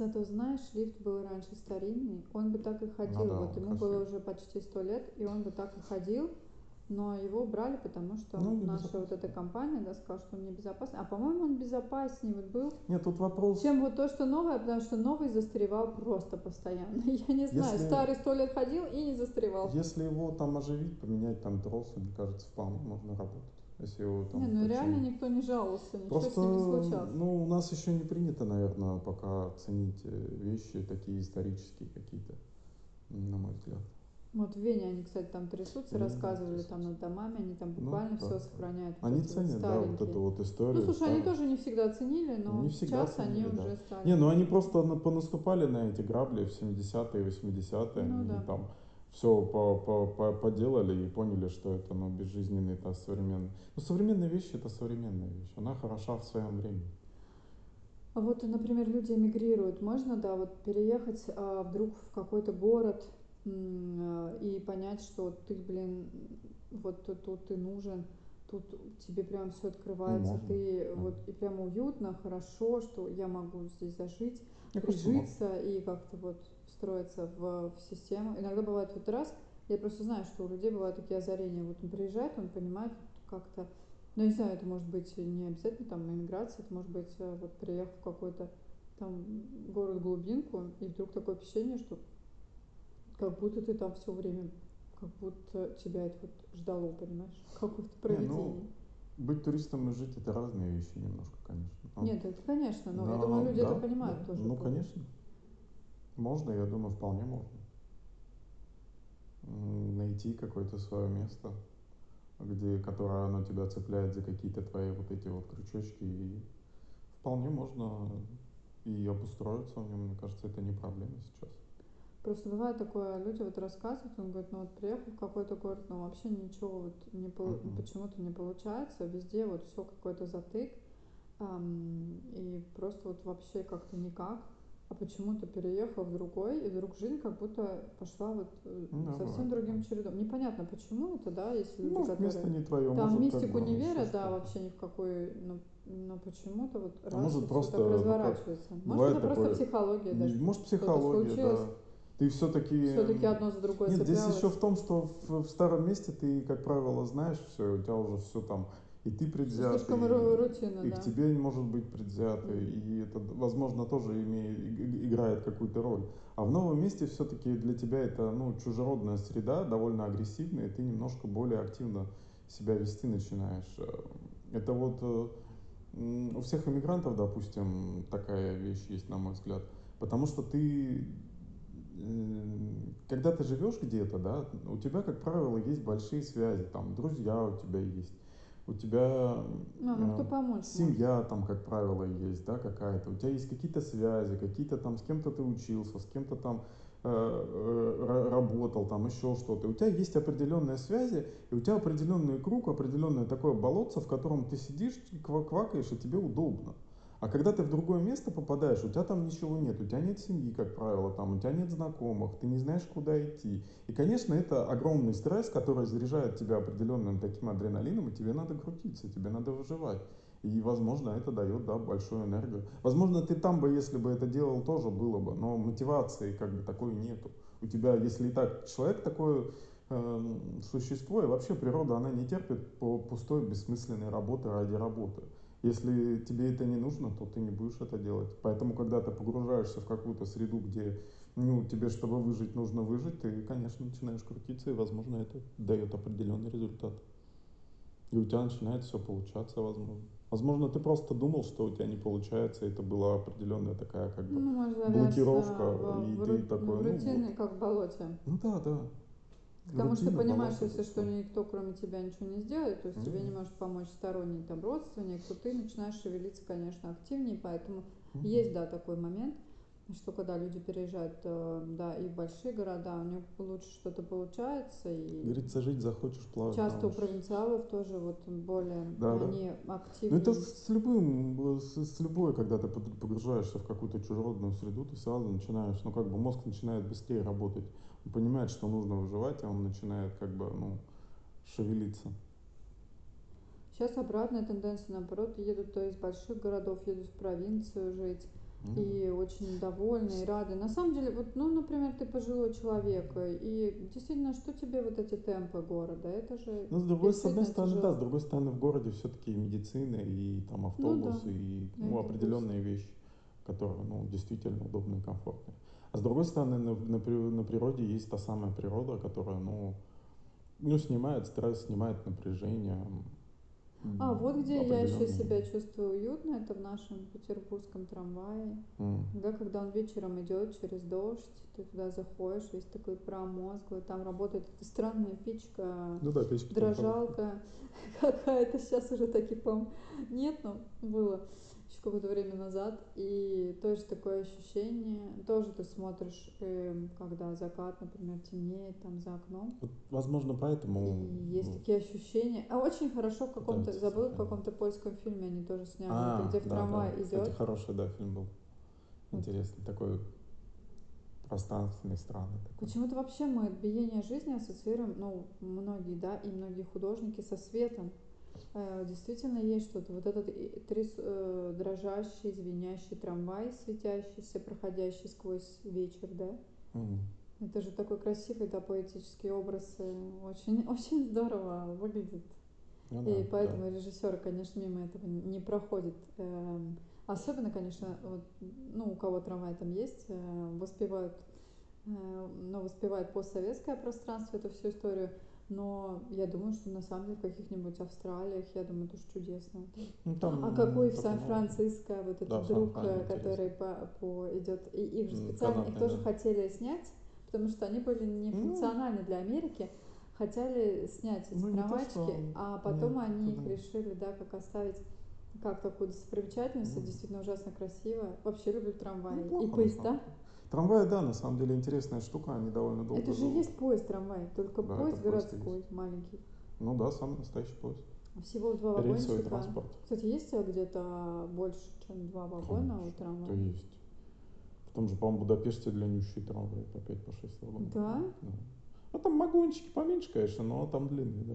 S1: Зато, знаешь, лифт был раньше старинный, он бы так и ходил. Ну, да, вот ему красивый. было уже почти сто лет, и он бы так и ходил, но его убрали, потому что ну, наша вот эта компания да, сказала, что он небезопасный. А по-моему, он безопаснее вот был.
S2: Нет, тут вопрос.
S1: Чем вот то, что новое, потому что новый застревал просто постоянно. Я не знаю, если... старый сто лет ходил и не застревал.
S2: Если его там оживить, поменять там тросы, мне кажется, вполне можно работать если его там...
S1: Не, ну почему... реально никто не жаловался, ничего Просто, с ним не случалось.
S2: Ну, у нас еще не принято, наверное, пока ценить э, вещи такие исторические какие-то, на мой взгляд.
S1: Вот в Вене они, кстати, там трясутся, Вене рассказывали трясутся. там над домами, они там ну, буквально ну, все да. сохраняют.
S2: Они ценят, вот да, вот эту вот историю.
S1: Ну, слушай, старых. они тоже не всегда ценили, но не всегда сейчас ценили, они да. уже стали.
S2: Не, ну они просто понаступали на эти грабли в 70-е, 80-е, ну, да. там все по, по, по, поделали и поняли, что это ну, безжизненный, это современный. Ну, современная вещь это современная вещь, она хороша в своем времени.
S1: А вот, например, люди эмигрируют, можно, да, вот переехать а, вдруг в какой-то город а, и понять, что ты, блин, вот тут, тут ты нужен, тут тебе прям все открывается, можно. ты да. вот и прям уютно, хорошо, что я могу здесь зажить, прижиться и как-то вот встроиться в, в систему. Иногда бывает вот раз, я просто знаю, что у людей бывают такие озарения. Вот он приезжает, он понимает как-то, ну, не знаю, это может быть не обязательно там иммиграция, это может быть э, вот приехав в какой-то там город-глубинку, и вдруг такое впечатление, что как будто ты там все время, как будто тебя это вот ждало, понимаешь, какое-то проведение. Не, ну,
S2: быть туристом и жить это разные вещи немножко, конечно.
S1: Но, Нет, это конечно, но,
S2: но
S1: я думаю, люди
S2: да,
S1: это понимают
S2: да,
S1: тоже.
S2: Ну, конечно. Можно, я думаю, вполне можно. Найти какое-то свое место, где, которое оно тебя цепляет за какие-то твои вот эти вот крючочки. И вполне можно и обустроиться в нем. Мне кажется, это не проблема сейчас.
S1: Просто бывает такое, люди вот рассказывают, он говорит, ну вот приехал в какой-то город, но вообще ничего вот не uh-huh. почему-то не получается, везде вот все какой-то затык, эм, и просто вот вообще как-то никак, а почему-то переехал в другой, и вдруг жизнь как будто пошла вот э, ну, совсем бывает. другим чередом. Непонятно, почему это, да, если люди,
S2: может, которые... место не твое,
S1: там
S2: может,
S1: мистику не верят, да, вообще ни в какой, ну, но почему-то вот
S2: а раз может, просто
S1: так разворачивается. Может, это такое... просто психология даже.
S2: Может, психология, да ты все-таки...
S1: Все-таки одно за другое
S2: Нет, здесь еще в том, что в, в старом месте ты, как правило, знаешь все, у тебя уже все там, и ты предвзятый.
S1: Слишком рутина,
S2: и
S1: да.
S2: к тебе может быть предвзятый, mm. и это, возможно, тоже имеет, играет какую-то роль. А в новом месте все-таки для тебя это, ну, чужеродная среда, довольно агрессивная, и ты немножко более активно себя вести начинаешь. Это вот э, у всех иммигрантов, допустим, такая вещь есть, на мой взгляд. Потому что ты когда ты живешь где-то, да, у тебя, как правило, есть большие связи, там, друзья у тебя есть, у тебя
S1: а, ну, кто
S2: помочь, семья там, как правило, есть, да, какая-то, у тебя есть какие-то связи, какие-то там, с кем-то ты учился, с кем-то там э, э, работал, там еще что-то. У тебя есть определенные связи, и у тебя определенный круг, определенное такое болотце, в котором ты сидишь, квакаешь, и тебе удобно. А когда ты в другое место попадаешь, у тебя там ничего нет, у тебя нет семьи, как правило, там, у тебя нет знакомых, ты не знаешь, куда идти. И, конечно, это огромный стресс, который заряжает тебя определенным таким адреналином, и тебе надо крутиться, тебе надо выживать. И, возможно, это дает да, большую энергию. Возможно, ты там бы, если бы это делал, тоже было бы, но мотивации как бы такой нету. У тебя, если и так человек такое э, существо, и вообще природа, она не терпит по пустой, бессмысленной работы ради работы. Если тебе это не нужно, то ты не будешь это делать. Поэтому, когда ты погружаешься в какую-то среду, где ну, тебе, чтобы выжить, нужно выжить, ты, конечно, начинаешь крутиться, и, возможно, это дает определенный результат. И у тебя начинает все получаться, возможно. Возможно, ты просто думал, что у тебя не получается, и это была определенная такая как бы ну, блокировка,
S1: в,
S2: и
S1: в,
S2: ты
S1: в,
S2: такой,
S1: в рутине, ну, как в болоте.
S2: Ну да, да.
S1: Потому что понимаешь, если что никто кроме тебя ничего не сделает, то есть mm-hmm. тебе не может помочь сторонний там родственник, то ты начинаешь шевелиться, конечно, активнее, поэтому mm-hmm. есть, да, такой момент, что когда люди переезжают, э, да, и в большие города, у них лучше что-то получается. И
S2: Говорится, жить захочешь, плавать
S1: Часто у провинциалов тоже вот более, да, они
S2: да.
S1: активнее.
S2: Ну это с любым, с, с любой, когда ты погружаешься в какую-то чужеродную среду, ты сразу начинаешь, ну как бы мозг начинает быстрее работать понимает, что нужно выживать, и он начинает как бы, ну, шевелиться.
S1: Сейчас обратная тенденция, наоборот, едут то из больших городов, едут в провинцию жить. Mm. И очень довольны и рады. На самом деле, вот, ну, например, ты пожилой человек, и действительно, что тебе вот эти темпы города? Это же.
S2: Ну, с другой, с одной стороны, тяжело. да, с другой стороны, в городе все-таки медицина, и там автобусы, ну, да. и ну, определенные вещи, которые, ну, действительно удобны и комфортные. А с другой стороны, на, на, на природе есть та самая природа, которая, ну, ну, снимает стресс, снимает напряжение.
S1: А вот где я еще себя чувствую уютно, это в нашем петербургском трамвае. Mm. Да, когда он вечером идет через дождь, ты туда заходишь, весь такой промозглый, там работает эта странная печка,
S2: ну да, печка
S1: дрожалка какая-то, сейчас уже таки, по нет, но было какое-то время назад, и тоже такое ощущение, тоже ты смотришь, э, когда закат, например, темнеет там за окном.
S2: Возможно, поэтому...
S1: И есть ну, такие ощущения. А очень хорошо в каком-то, забыл, в каком-то польском фильме они тоже сняли, а, где в да, трамвай да. идет. Кстати,
S2: хороший, да, фильм был. Интересный, такой пространственный, странный. Такой.
S1: Почему-то вообще мы биение жизни ассоциируем, ну, многие, да, и многие художники со светом. Э, действительно есть что-то. Вот этот тряс, э, дрожащий, звенящий трамвай, светящийся, проходящий сквозь вечер, да?
S2: Mm.
S1: Это же такой красивый, да, поэтический образ. Э, очень, очень здорово выглядит. Ну, и да, поэтому да. режиссеры, конечно, мимо этого не проходят. Эм, особенно, конечно, вот, ну, у кого трамвай там есть, воспевают, ну, воспевают постсоветское пространство, эту всю историю Но я думаю, что на самом деле в каких-нибудь Австралиях, я думаю, тоже чудесно.
S2: Ну, там,
S1: А какой в Сан-Франциско вот этот
S2: Да,
S1: друг, э,
S2: интересно.
S1: который по, по идет, и их же специально, их
S2: канатный,
S1: тоже
S2: да.
S1: хотели снять, потому что они были не
S2: Ну.
S1: функциональны для Америки, хотели снять эти
S2: Ну, не то,
S1: трамвайчики,
S2: что-
S1: а потом
S2: нет,
S1: они их решили, да, как оставить как такую достопримечательность,
S2: Ну.
S1: действительно ужасно красиво. Вообще люблю трамваи
S2: Ну,
S1: и
S2: плохо, на
S1: поезда.
S2: Трамваи, да, на самом деле интересная штука, они довольно долго
S1: Это же
S2: живут.
S1: есть поезд-трамвай, только
S2: Да,
S1: поезд
S2: это поезд
S1: городской, маленький.
S2: Ну да, самый настоящий поезд.
S1: Всего два
S2: Рельсовый
S1: вагончика.
S2: транспорт.
S1: Кстати, есть э, где-то больше, чем два вагона у
S2: Конечно,
S1: трамвая?
S2: То есть. В том же, по-моему, Будапеште длиннющие трамваи по 5-6 вагонов.
S1: Да?
S2: Ну там вагончики поменьше, конечно, но там длинные, да.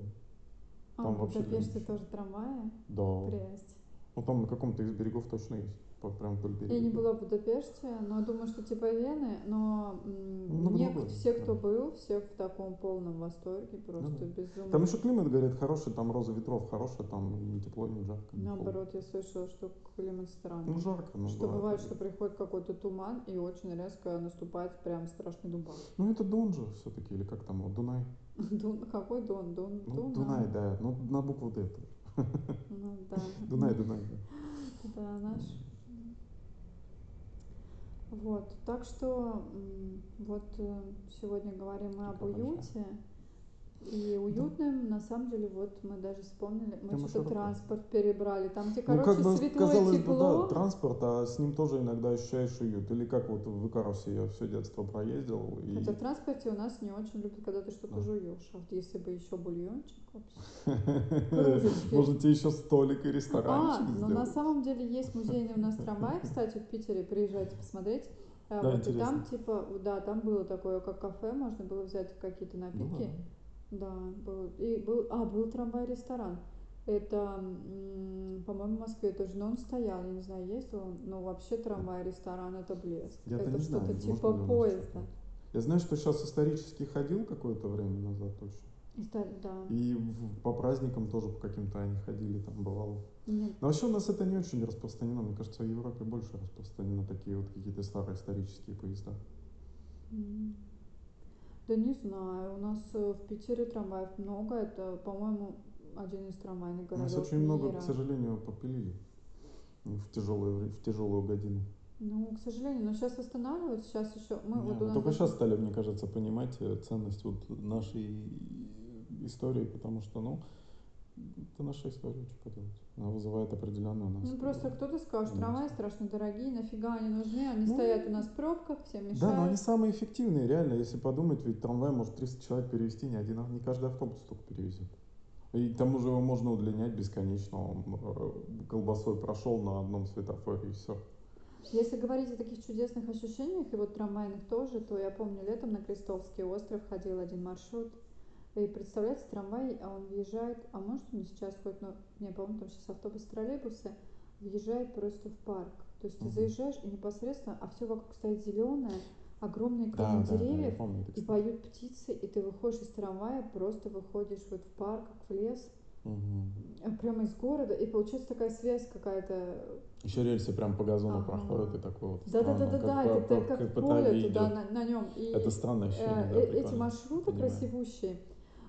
S1: А,
S2: Там
S1: в
S2: вообще
S1: Будапеште тоже трамваи?
S2: Да.
S1: Прелесть.
S2: Ну там на каком-то из берегов точно есть. По- Прям вдоль берега.
S1: Я не была в Будапеште, но думаю, что типа Вены, но м,
S2: Много
S1: не-
S2: другое,
S1: все, кто
S2: да.
S1: был, все в таком полном восторге, просто
S2: да.
S1: безумно.
S2: Там еще климат, говорят, хороший, там роза ветров хорошая, там не тепло, не жарко. не холодно.
S1: Наоборот, я слышала, что климат странный.
S2: Ну жарко, ну
S1: что бывает,
S2: бывает.
S1: что приходит какой-то туман и очень резко наступает прям страшный дубак.
S2: Ну это Дон же все-таки, или как там, вот, Дунай.
S1: Дун, какой Дон? Дун,
S2: Ну,
S1: Дунай.
S2: Дунай, да, ну на букву Д тоже.
S1: Ну да.
S2: Дунай, Дунай. да.
S1: Да, наш. Вот, так что вот э, сегодня говорим мы об уюте. И уютным, на самом деле, вот мы даже вспомнили, мы
S2: Тема
S1: что-то
S2: широкая.
S1: транспорт перебрали. Там, где,
S2: Ну,
S1: короче,
S2: как бы,
S1: светло
S2: казалось бы,
S1: тепло.
S2: да, транспорт, а с ним тоже иногда ощущаешь уют. Или как вот в Икарусе я все детство проездил. И...
S1: Хотя в транспорте у нас не очень любят, когда ты что-то
S2: Да.
S1: жуешь. А вот если бы еще бульончик вообще. кружечки.
S2: Можете еще столик и ресторанчик
S1: А, но
S2: сделать.
S1: на самом деле есть музейный у нас трамвай, кстати, в Питере, приезжайте посмотреть. А,
S2: Да,
S1: вот, и там типа, да, там было такое, как кафе, можно было взять какие-то
S2: Ну
S1: напитки. Да, был. И был, а, был трамвай-ресторан. Это, по-моему, в Москве тоже, но он стоял, я не знаю, ездил он, но вообще трамвай-ресторан это блеск.
S2: Я-то
S1: это что-то типа поезда.
S2: Я знаю, что сейчас исторически ходил какое-то время назад точно.
S1: И ста- да.
S2: И в- по праздникам тоже по каким-то они ходили, там бывало.
S1: Нет,
S2: Но вообще у нас это не очень распространено. Мне кажется, в Европе больше распространено такие вот какие-то старые исторические поезда.
S1: М. Да не знаю, у нас э, в Питере трамваев много, это, по-моему, один из трамвайных
S2: У нас
S1: городов
S2: очень много,
S1: мира.
S2: к сожалению, попилили в тяжелую, в тяжелую годину.
S1: Ну, к сожалению, но сейчас восстанавливают, сейчас еще мы
S2: Не,
S1: вот у
S2: мы
S1: нас
S2: только сейчас стали, мне кажется, понимать э, ценность вот нашей истории, потому что, ну, это наша история, что поделать. Она вызывает определенную нас.
S1: Ну просто кто-то скажет, что трамваи страшно дорогие, нафига они нужны, они
S2: Ну,
S1: стоят у нас в пробках, всем мешают.
S2: Да, но они самые эффективные, реально, если подумать, ведь трамвай может 300 человек перевести, не один, не каждый автобус столько перевезет. И к тому же его можно удлинять бесконечно, он э, колбасой прошел на одном светофоре и все.
S1: Если говорить о таких чудесных ощущениях, и вот трамвайных тоже, то я помню, летом на Крестовский остров ходил один маршрут. И представляете, трамвай, а он въезжает, а может он сейчас ходит, но не, по-моему, там сейчас автобусы, троллейбусы, въезжает просто в парк. То есть ты
S2: Мгм.
S1: заезжаешь и непосредственно, а все вокруг стоит зеленое, огромные
S2: Да,
S1: кроны
S2: да, да,
S1: деревьев,
S2: помню это,
S1: и поют птицы, и ты выходишь из трамвая, просто выходишь вот в парк, в лес, э, прямо из города, и получается такая связь какая-то.
S2: Еще рельсы прям по газону
S1: Ага.
S2: проходят и такое вот
S1: Да-да-да-да,
S2: странно,
S1: это
S2: по-
S1: ты
S2: по-
S1: как
S2: по
S1: поле туда
S2: идет.
S1: на, нем. И
S2: Это странное ощущение,
S1: э,
S2: да,
S1: эти маршруты
S2: Понимаю.
S1: красивущие.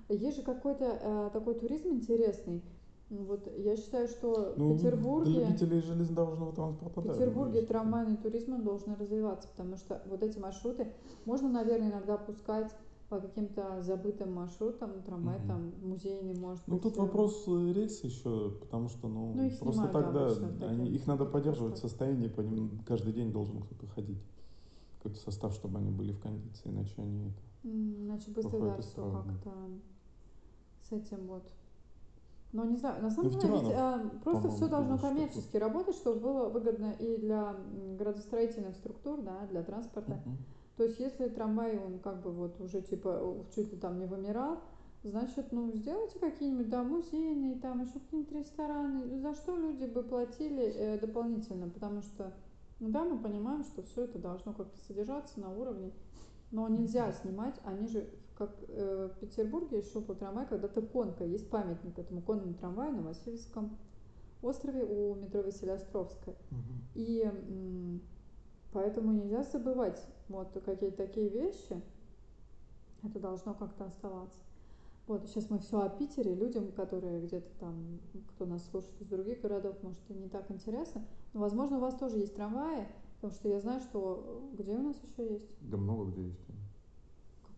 S1: Есть же какой-то э, такой туризм интересный. Вот я считаю, что
S2: Ну,
S1: в Петербурге,
S2: Для любителей железнодорожного транспорта,
S1: в
S2: да,
S1: Петербурге
S2: думаю,
S1: трамвайный туризм он должен развиваться, потому что вот эти маршруты можно, наверное, иногда пускать по каким-то забытым маршрутам, трамвай
S2: Мгм.
S1: там музейный может
S2: Ну
S1: быть.
S2: тут
S1: э,
S2: вопрос э, рельс еще, потому что, ну,
S1: Ну, их
S2: просто тогда
S1: да, в
S2: они, их надо поддерживать в
S1: постах.
S2: состоянии, по ним каждый день должен кто-то ходить. Какой-то состав, чтобы они были в кондиции, иначе они это.
S1: Иначе быстро да, все
S2: да.
S1: как-то с этим вот. Но не знаю, на
S2: Ну,
S1: самом
S2: в
S1: деле ведь, э, просто все должно коммерчески работать, чтобы было выгодно и для градостроительных структур, да, для транспорта.
S2: Мгм.
S1: То есть если трамвай, он как бы вот уже типа чуть ли там не вымирал, значит, ну, сделайте какие-нибудь, да, музейные, там еще какие-нибудь рестораны, за что люди бы платили э, дополнительно, потому что, ну да, мы понимаем, что все это должно как-то содержаться на уровне, но нельзя снимать, они же, как э, в Петербурге еще был трамвай, когда-то конка, есть памятник этому конному трамваю на Васильевском острове у метро Василиостровская.
S2: Мгм.
S1: И м, поэтому нельзя забывать вот какие-то такие вещи. Это должно как-то оставаться. Вот, сейчас мы все о Питере, людям, которые где-то там, кто нас слушает из других городов, может, и не так интересно. Но, возможно, у вас тоже есть трамваи, потому что я знаю, что где у нас еще есть?
S2: Да много где есть.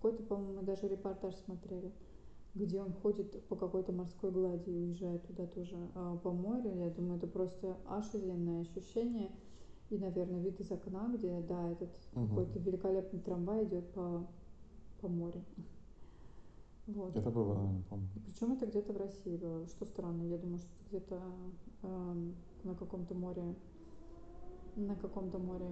S1: Какой-то, по-моему, мы даже репортаж смотрели, где он ходит по какой-то морской глади и уезжает туда тоже а, по морю. Я думаю, это просто офигенное ощущение. И, наверное, вид из окна, где, да, этот
S2: Мгм.
S1: какой-то великолепный трамвай идет по, по морю. Вот.
S2: Это было, да, помню.
S1: Причем это где-то в России было, что странно. Я думаю, что где-то эм, на каком-то море, на каком-то море,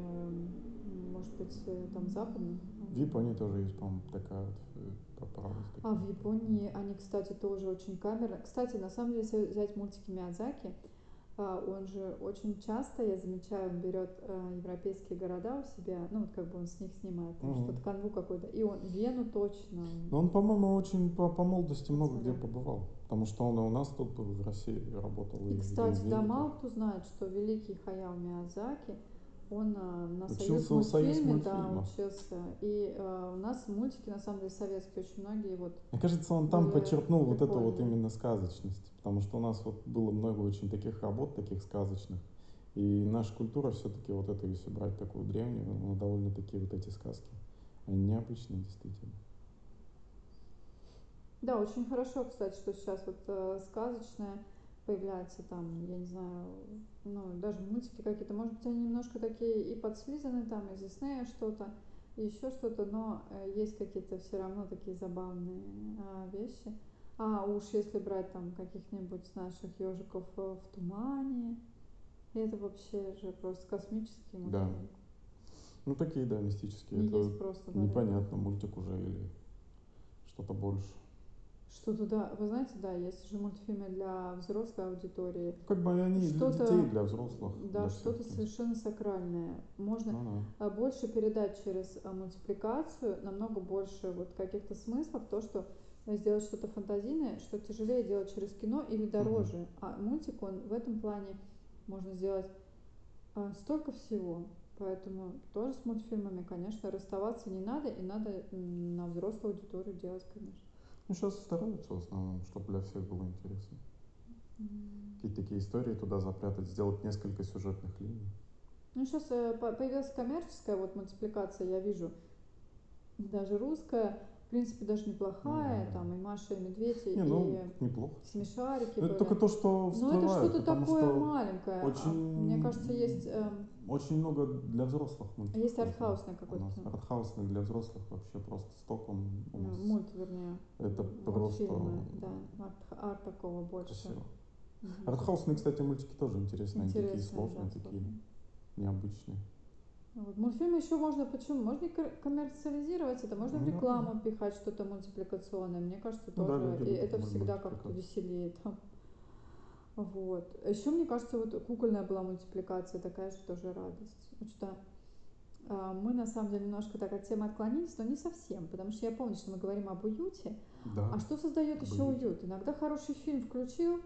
S1: может быть, э, там западном.
S2: В Японии тоже есть, по-моему, такая вот э, поправность.
S1: А в Японии они, кстати, тоже очень камерно. Кстати, на самом деле, если взять мультики Миядзаки, он же очень часто, я замечаю, он берет э, европейские города у себя, ну вот как бы он с них снимает, там
S2: Мгм.
S1: что-то канву какой-то, и он Вену точно.
S2: Но он, по-моему, очень по, по молодости много где
S1: Да.
S2: побывал. Потому что он и у нас тут был, в России работал.
S1: И,
S2: в
S1: кстати,
S2: Вене
S1: да,
S2: тоже.
S1: мало кто знает, что великий Хаяо Миядзаки, он а, на
S2: Учился
S1: союз
S2: у «Союз
S1: мультфильме, да,
S2: мультфильма».
S1: учился. И а, у нас мультики, на самом деле, советские очень многие, вот,
S2: Мне кажется, он там подчеркнул вот эту вот именно сказочность. Потому что у нас вот было много очень таких работ, таких сказочных. И наша культура все-таки вот это, если брать такую древнюю, ну, довольно-таки вот эти сказки. Они необычные, действительно.
S1: да, очень хорошо, кстати, что сейчас вот э, сказочное появляется там, я не знаю, ну, даже мультики какие-то, может быть, они немножко такие и подслизаны там, из Диснея что-то, еще что-то, но э, есть какие-то все равно такие забавные а, вещи. А уж если брать там каких-нибудь наших ежиков в тумане, это вообще же просто космический
S2: Да.
S1: мультфильм.
S2: Ну, такие, да, мистические.
S1: Не
S2: это
S1: есть просто да,
S2: непонятно, мультик уже или что-то больше.
S1: Что-то да, вы знаете, да, есть же мультфильмы для взрослой аудитории.
S2: Как бы они и для детей, для взрослых.
S1: Да,
S2: для
S1: что-то совершенно сакральное. Можно
S2: Ну да.
S1: а, больше передать через а, мультипликацию, намного больше вот каких-то смыслов, то, что сделать что-то фантазийное, что тяжелее делать через кино или дороже. А мультик, он в этом плане можно сделать а, столько всего. Поэтому тоже с мультфильмами, конечно, расставаться не надо, и надо на взрослую аудиторию делать, конечно.
S2: Ну, сейчас стараются в основном, чтобы для всех было интересно.
S1: М.
S2: Какие-то такие истории туда запрятать, сделать несколько сюжетных линий.
S1: Ну, сейчас появилась коммерческая вот мультипликация, я вижу, даже русская, в принципе, даже неплохая,
S2: Ну, да.
S1: там и Маша, и Медведь, и,
S2: Не, ну,
S1: и
S2: неплохо.
S1: смешарики
S2: Ну, это
S1: были.
S2: только то, что
S1: Ну, это
S2: всплывает,
S1: что-то
S2: потому
S1: такое
S2: что
S1: маленькое. а,
S2: очень-
S1: Мне кажется, есть, эм,
S2: очень много для взрослых мультиков.
S1: есть
S2: тоже
S1: артхаусный
S2: у
S1: какой-то
S2: нас. Артхаусный для взрослых вообще просто стоком у
S1: ну,
S2: нас.
S1: мульт, вернее.
S2: Это просто
S1: да, арт, арт такого больше.
S2: Артхаусные, кстати, мультики тоже интересные, они такие
S1: Интересные,
S2: сложные,
S1: да,
S2: такие необычные.
S1: Вот. Мультфильмы еще можно почему? Можно коммерциализировать это, можно в
S2: Ну да.
S1: рекламу пихать что-то мультипликационное. Мне кажется,
S2: Ну да,
S1: тоже. и это всегда как-то веселее там. Вот. Еще, мне кажется, вот кукольная была мультипликация такая же тоже радость. Вот что а, мы на самом деле немножко так от темы отклонились, но не совсем, потому что я помню, что мы говорим об уюте.
S2: Да.
S1: А что создает еще
S2: уюте.
S1: уют? Иногда хороший фильм включил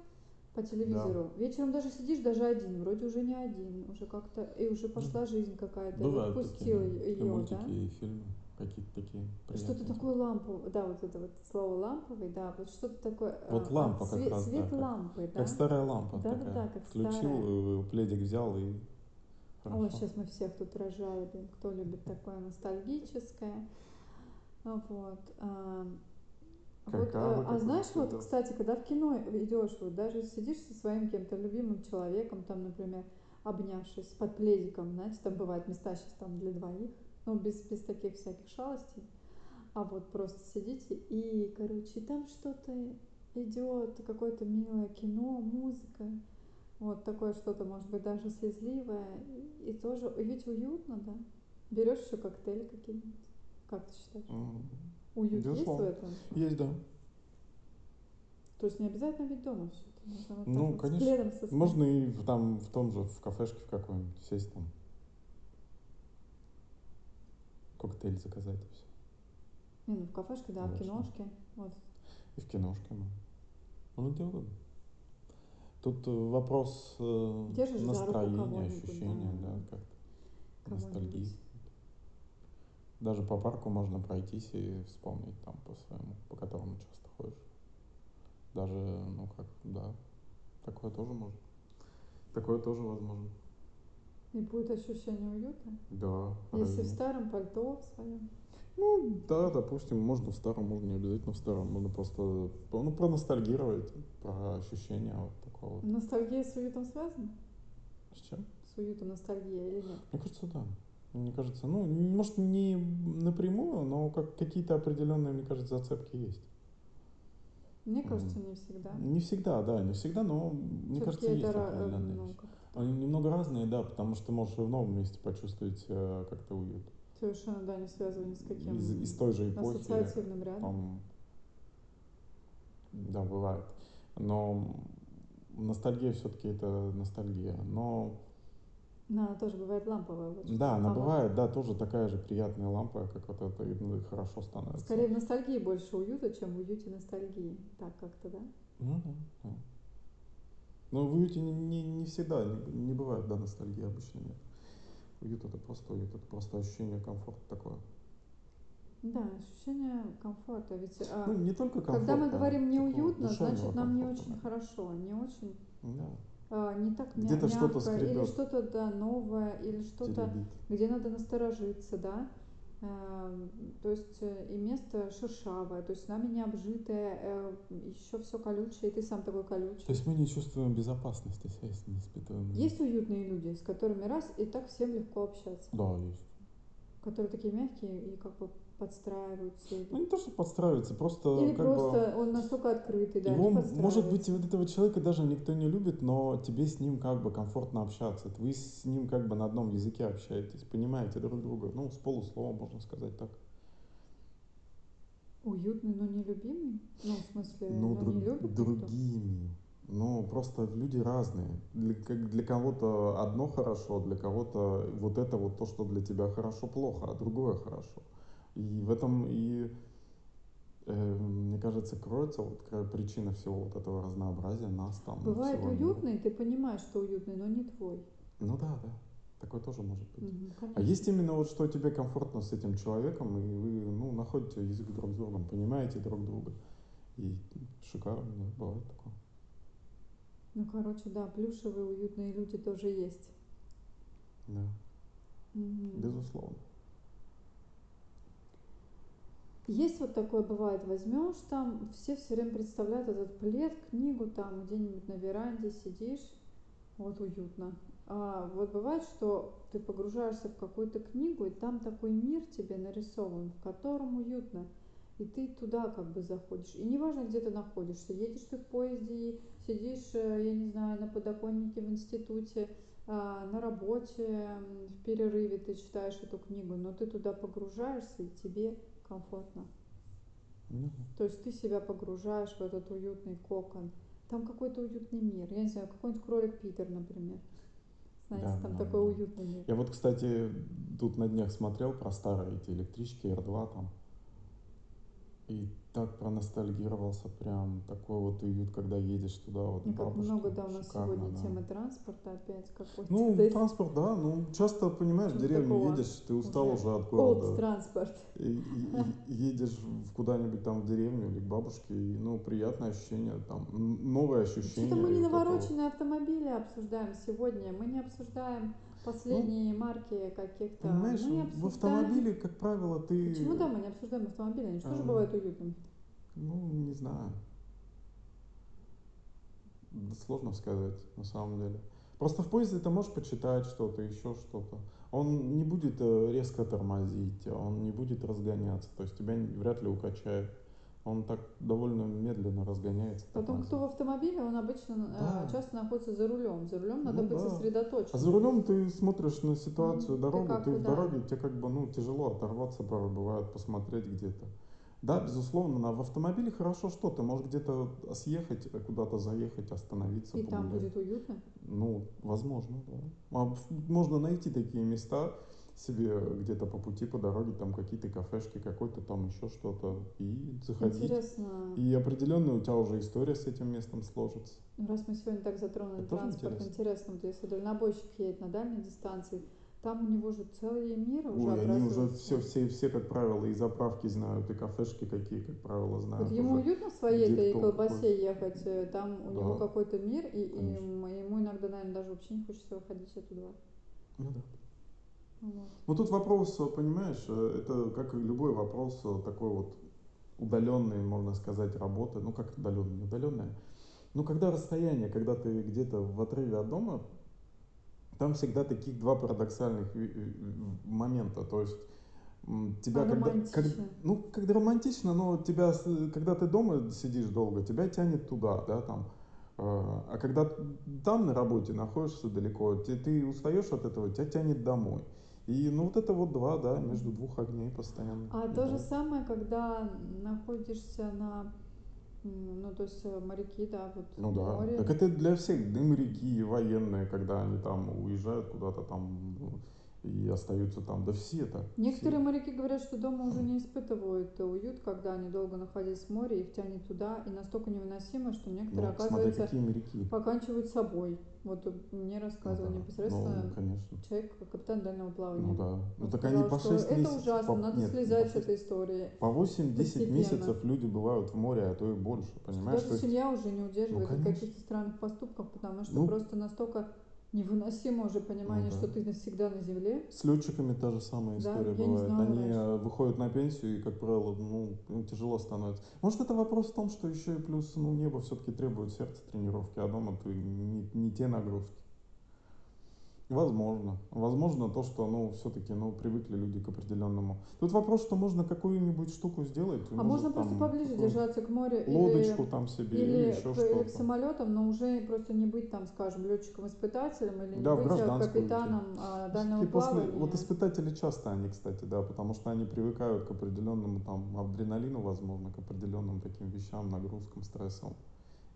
S1: по телевизору, вечером даже сидишь даже один, вроде уже не один, уже как-то и уже пошла жизнь какая-то,
S2: Бывают
S1: пустил
S2: такие, да, и
S1: ее,
S2: мультики,
S1: да?
S2: и фильмы, какие-то такие
S1: Что-то
S2: приятные.
S1: такое ламповое, да, вот это вот слово ламповый, да, вот что-то такое.
S2: Вот
S1: а,
S2: лампа
S1: а,
S2: как
S1: свет,
S2: раз, да,
S1: свет
S2: как-
S1: лампы, да.
S2: Как старая лампа
S1: Да-да-да,
S2: такая.
S1: как
S2: Включил,
S1: старая.
S2: э, пледик взял и хорошо.
S1: сейчас мы всех тут разжалобим, кто любит такое ностальгическое. А, Вот. а, вот, а
S2: какое-то
S1: знаешь, вот, кстати, когда в кино идешь, вот даже сидишь со своим кем-то любимым человеком, там, например, обнявшись под пледиком, знаете, там бывают места сейчас там для двоих, ну, без, без таких всяких шалостей, а вот просто сидите и, короче, там что-то идет, какое-то милое кино, музыка, вот такое что-то, может быть, даже слезливое, и, тоже, ведь уютно, да? Берешь еще коктейли какие-нибудь, как ты считаешь?
S2: М,
S1: Уют есть в
S2: Безусловно.
S1: этом?
S2: Есть, да.
S1: То есть не обязательно ведь дома все это. Можно вот
S2: Ну,
S1: вот
S2: конечно. Можно и в, там, в том же, в кафешке в какой-нибудь сесть там. Коктейль заказать и все.
S1: Не, ну в кафешке, да, в
S2: Конечно.
S1: киношке. Вот.
S2: И в киношке, ну. Можно где угодно. Тут э, вопрос э,
S1: Держишь
S2: настроения, ощущения,
S1: да.
S2: да, как-то.
S1: Кого-нибудь.
S2: Ностальгии. Даже по парку можно пройтись и вспомнить там по своему, по которому часто ходишь. Даже, ну как, да, такое тоже можно. Такое тоже возможно.
S1: И будет ощущение уюта?
S2: Да.
S1: Если
S2: разве
S1: в старом пальто в своем.
S2: Ну, да, допустим, можно в старом, можно не обязательно в старом. Можно просто, ну, проностальгировать, про ощущения вот такого.
S1: Ностальгия с уютом связана?
S2: С чем?
S1: С уютом ностальгия или нет?
S2: Мне кажется, да. Мне кажется, ну, может, не напрямую, но как какие-то определенные, мне кажется, зацепки есть.
S1: Мне кажется, не всегда.
S2: Не всегда, да, не всегда, но мне
S1: Всё-таки
S2: кажется, есть определенные
S1: ну,
S2: вещи. Они немного разные, да, потому что можешь и в новом месте почувствовать э, как-то уют.
S1: совершенно, да, не связано ни с каким
S2: Из, из той же эпохи.
S1: ассоциативным рядом.
S2: Там, да, бывает. Но ностальгия все-таки это ностальгия. Но
S1: Да, она тоже бывает ламповая. Вот
S2: да, она бывает, да, тоже такая же приятная лампа, как вот это, и, ну, и хорошо становится.
S1: Скорее в ностальгии больше уюта, чем в уюте ностальгии. Так как-то, да?
S2: Ну да. Но в уюте не, не, не всегда, не, не бывает, да, ностальгии обычно нет. Уют это просто уют, это просто ощущение комфорта такое.
S1: Да, ощущение комфорта. Ведь а,
S2: ну, не только комфорта.
S1: когда мы говорим
S2: такого
S1: неуютно, значит нам не очень
S2: да.
S1: хорошо, не очень,
S2: Да,
S1: а, не так
S2: Где-то что-то
S1: мягко, или
S2: скребет.
S1: что-то да, новое, или что-то
S2: теребит.
S1: где надо насторожиться, да, то есть э, и место шершавое, то есть нами не обжитое, еще все колючее, и ты сам такой колючий.
S2: То есть мы не чувствуем безопасности, связь не испытываем.
S1: Есть уютные люди, с которыми раз и так всем легко общаться,
S2: Да, есть.
S1: которые такие мягкие и как бы подстраиваются.
S2: Ну не то, что подстраивается, просто
S1: Или
S2: как
S1: просто он настолько открытый, да,
S2: Его, может быть, вот этого человека даже никто не любит, но тебе с ним как бы комфортно общаться. Вы с ним как бы на одном языке общаетесь, понимаете друг друга. Ну, с полуслова, можно сказать так.
S1: Уютный, но не любимый? Ну, в смысле,
S2: Ну,
S1: ну,
S2: друг-
S1: не любит никто?
S2: другими. Ну, просто люди разные. Для, как для кого-то одно хорошо, для кого-то вот это вот то, что для тебя хорошо, плохо, а другое хорошо. И в этом и, э, мне кажется, кроется вот причина всего вот этого разнообразия нас там.
S1: Бывает
S2: всего мира.
S1: уютный, ты понимаешь, что уютный, но не твой.
S2: Ну да, да. Такое тоже может быть.
S1: Мгм,
S2: А есть именно вот что тебе комфортно с этим человеком, и вы ну, находите язык друг с другом, понимаете друг друга. И шикарно, да, бывает такое.
S1: Ну, короче, да, плюшевые уютные люди тоже есть.
S2: Да,
S1: Мгм.
S2: безусловно.
S1: Есть вот такое бывает, возьмешь там, все все время представляют этот плед, книгу там где-нибудь на веранде сидишь, вот уютно. А вот бывает, что ты погружаешься в какую-то книгу, и там такой мир тебе нарисован, в котором уютно. И ты туда как бы заходишь. И неважно, где ты находишься, едешь ты в поезде, сидишь, э, я не знаю, на подоконнике в институте, а, на работе, в перерыве ты читаешь эту книгу, но ты туда погружаешься, и тебе комфортно.
S2: Ну,
S1: То есть ты себя погружаешь в этот уютный кокон. Там какой-то уютный мир. Я не знаю, какой-нибудь кролик Питер, например. Знаете,
S2: Да,
S1: там
S2: да,
S1: такой
S2: да.
S1: уютный мир.
S2: Я вот, кстати, тут на днях смотрел про старые эти электрички R2 там. И так проностальгировался, прям такой вот уют, когда едешь туда, вот
S1: И как
S2: бабушки.
S1: много, да, у нас
S2: Шикарно,
S1: сегодня
S2: да.
S1: тема транспорта опять какой-то.
S2: Ну,
S1: Да,
S2: транспорт, да, ну, часто, понимаешь, в деревню едешь, ты устал
S1: уже
S2: уже от
S1: Old
S2: города.
S1: транспорт.
S2: И, и- и едешь в куда-нибудь там в деревню или к бабушке, и, ну, приятное ощущение, там, новое ощущение.
S1: Что-то мы не
S2: это вот.
S1: навороченные автомобили обсуждаем сегодня. Мы не обсуждаем последние марки каких-то.
S2: Ну, Понимаешь,
S1: мы не
S2: в автомобиле, как правило, ты...
S1: Почему да, мы не обсуждаем автомобили? Они же тоже
S2: А.
S1: бывают уютными.
S2: Ну, не знаю. Да Сложно сказать, на самом деле. Просто в поезде ты можешь почитать что-то, еще что-то. Он не будет э, резко тормозить, он не будет разгоняться, то есть тебя вряд ли укачает. Он так довольно медленно разгоняется.
S1: Потом, кто в автомобиле, он обычно э,
S2: Да.
S1: часто находится за рулем. За рулем надо
S2: Ну
S1: быть
S2: да.
S1: сосредоточенным.
S2: А за рулем ты смотришь на ситуацию.
S1: Ты
S2: дорогу, ты,
S1: бы,
S2: в
S1: да.
S2: дороге, тебе как бы ну, тяжело оторваться, порой бывает, посмотреть где-то. Да, безусловно, на- в автомобиле хорошо что, ты можешь где-то съехать, э, куда-то заехать, остановиться,
S1: И там
S2: погулять.
S1: будет уютно.
S2: Ну, возможно, да. А можно найти такие места себе где-то по пути, по дороге, там какие-то кафешки, какой-то там еще что-то, и заходить.
S1: Интересно,
S2: И определенно у тебя уже история с этим местом сложится.
S1: ну, раз мы сегодня так затронули
S2: Это
S1: транспорт,
S2: интересно.
S1: интересно, вот если дальнобойщик едет на дальней дистанции, там у него же целый мир уже
S2: Ой, они уже все, все, все, как правило, и заправки знают, и кафешки какие, как правило, знают.
S1: Вот ему уютно в своей этой колбасе ехать, э, там у
S2: Да.
S1: него какой-то мир, и, и
S2: Конечно.
S1: ему иногда, наверное, даже вообще не хочется выходить оттуда.
S2: Ну да.
S1: Вот.
S2: Ну тут вопрос, понимаешь, э, это как и любой вопрос э, такой вот удаленной, можно сказать, работы. Ну как удаленная, не удаленная. Ну когда расстояние, когда ты где-то в отрыве от дома, там всегда таких два парадоксальных момента. То есть тебя
S1: А
S2: когда, как- ну когда романтично, но тебя, когда ты дома сидишь долго, тебя тянет туда, да, там. Э, А когда там на работе находишься далеко, ты, ты устаешь от этого, тебя тянет домой. И ну вот это вот два, да, между двух огней постоянно.
S1: А то же самое, когда находишься на, ну то есть э, моряки, да, вот
S2: Ну да.
S1: море.
S2: Так это для всех, да моряки, военные, когда они там уезжают куда-то там ну, и остаются там. Да все это.
S1: Некоторые
S2: все.
S1: моряки говорят, что дома уже не испытывают э, уют, когда они долго находились в море, их тянет туда, и настолько невыносимо, что некоторые,
S2: Ну,
S1: оказывается,
S2: какие моряки.
S1: поканчивают собой. Вот мне
S2: Ну
S1: рассказывал
S2: да.
S1: непосредственно
S2: Ну, конечно.
S1: человек, капитан дальнего плавания.
S2: Ну да. Ну так
S1: сказал,
S2: они по
S1: что
S2: 6
S1: это
S2: месяцев.
S1: ужасно,
S2: по-
S1: надо
S2: нет,
S1: слезать
S2: по
S1: с этой истории.
S2: По 8-10
S1: постепенно.
S2: месяцев люди бывают в море, а то и больше, понимаешь?
S1: Даже
S2: есть,
S1: семья уже не удерживает от
S2: конечно.
S1: каких-то странных поступков, потому что
S2: Ну,
S1: просто настолько невыносимо уже понимание,
S2: да.
S1: что ты навсегда на земле.
S2: С летчиками та же самая
S1: Да,
S2: история
S1: не
S2: бывает. Они
S1: раньше.
S2: э, выходят на пенсию и, как правило, ну, им тяжело становится. Может, это вопрос в том, что еще и плюс, ну, небо все-таки требует сердца тренировки, а дома ты не, не те нагрузки. Возможно. Возможно то, что, ну, все-таки, ну, привыкли люди к определенному. Тут вопрос, что можно какую-нибудь штуку сделать.
S1: А можно просто поближе держаться к морю
S2: Лодочку
S1: или,
S2: там себе или,
S1: или,
S2: еще
S1: к, или к
S2: что-то.
S1: самолетам, но уже просто не быть там, скажем, летчиком-испытателем или не
S2: Да, в
S1: быть
S2: гражданскую
S1: капитаном а, дальнего
S2: И после,
S1: плавания.
S2: вот испытатели часто они, кстати, да, потому что они привыкают к определенному там адреналину, возможно, к определенным таким вещам, нагрузкам, стрессам.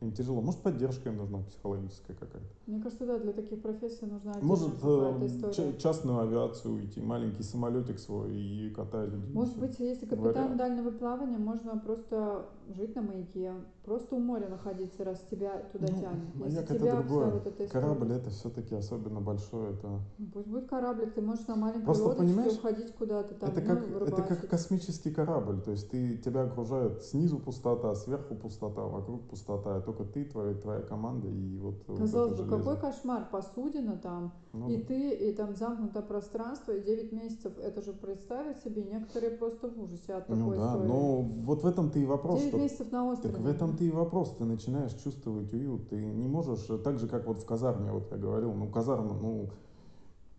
S2: Им тяжело. Может, поддержка им нужна психологическая какая-то.
S1: Мне кажется, да, для таких профессий нужна
S2: Может, э,
S1: история.
S2: ча- частную авиацию уйти, маленький самолетик свой и катать людей.
S1: Может быть, если капитан дальнего плавания, можно просто жить на маяке, просто у моря находиться, раз тебя туда
S2: Ну,
S1: тянет.
S2: маяк
S1: Если
S2: это
S1: тебя
S2: другое.
S1: эта история.
S2: Корабль это все-таки особенно большой, это
S1: Ну, Пусть будет кораблик, ты можешь на маленькой
S2: Просто
S1: лодочке
S2: понимаешь,
S1: уходить куда-то там,
S2: это
S1: ну,
S2: как, это как космический корабль, то есть ты, тебя окружает снизу пустота, сверху пустота, вокруг пустота, и только ты, твоя, твоя команда и вот, вот
S1: Казалось
S2: это
S1: бы,
S2: железо.
S1: какой кошмар, посудина там,
S2: Ну
S1: и ты, и там замкнутое пространство, и 9 месяцев, это же представить себе, некоторые просто в ужасе от
S2: Ну
S1: такой
S2: да,
S1: истории.
S2: но вот в этом-то и вопрос,
S1: 9
S2: что
S1: месяцев на острове.
S2: так в этом-то и вопрос, ты начинаешь чувствовать уют, ты не можешь, так же как вот в казарме, вот я говорил, ну казарма, ну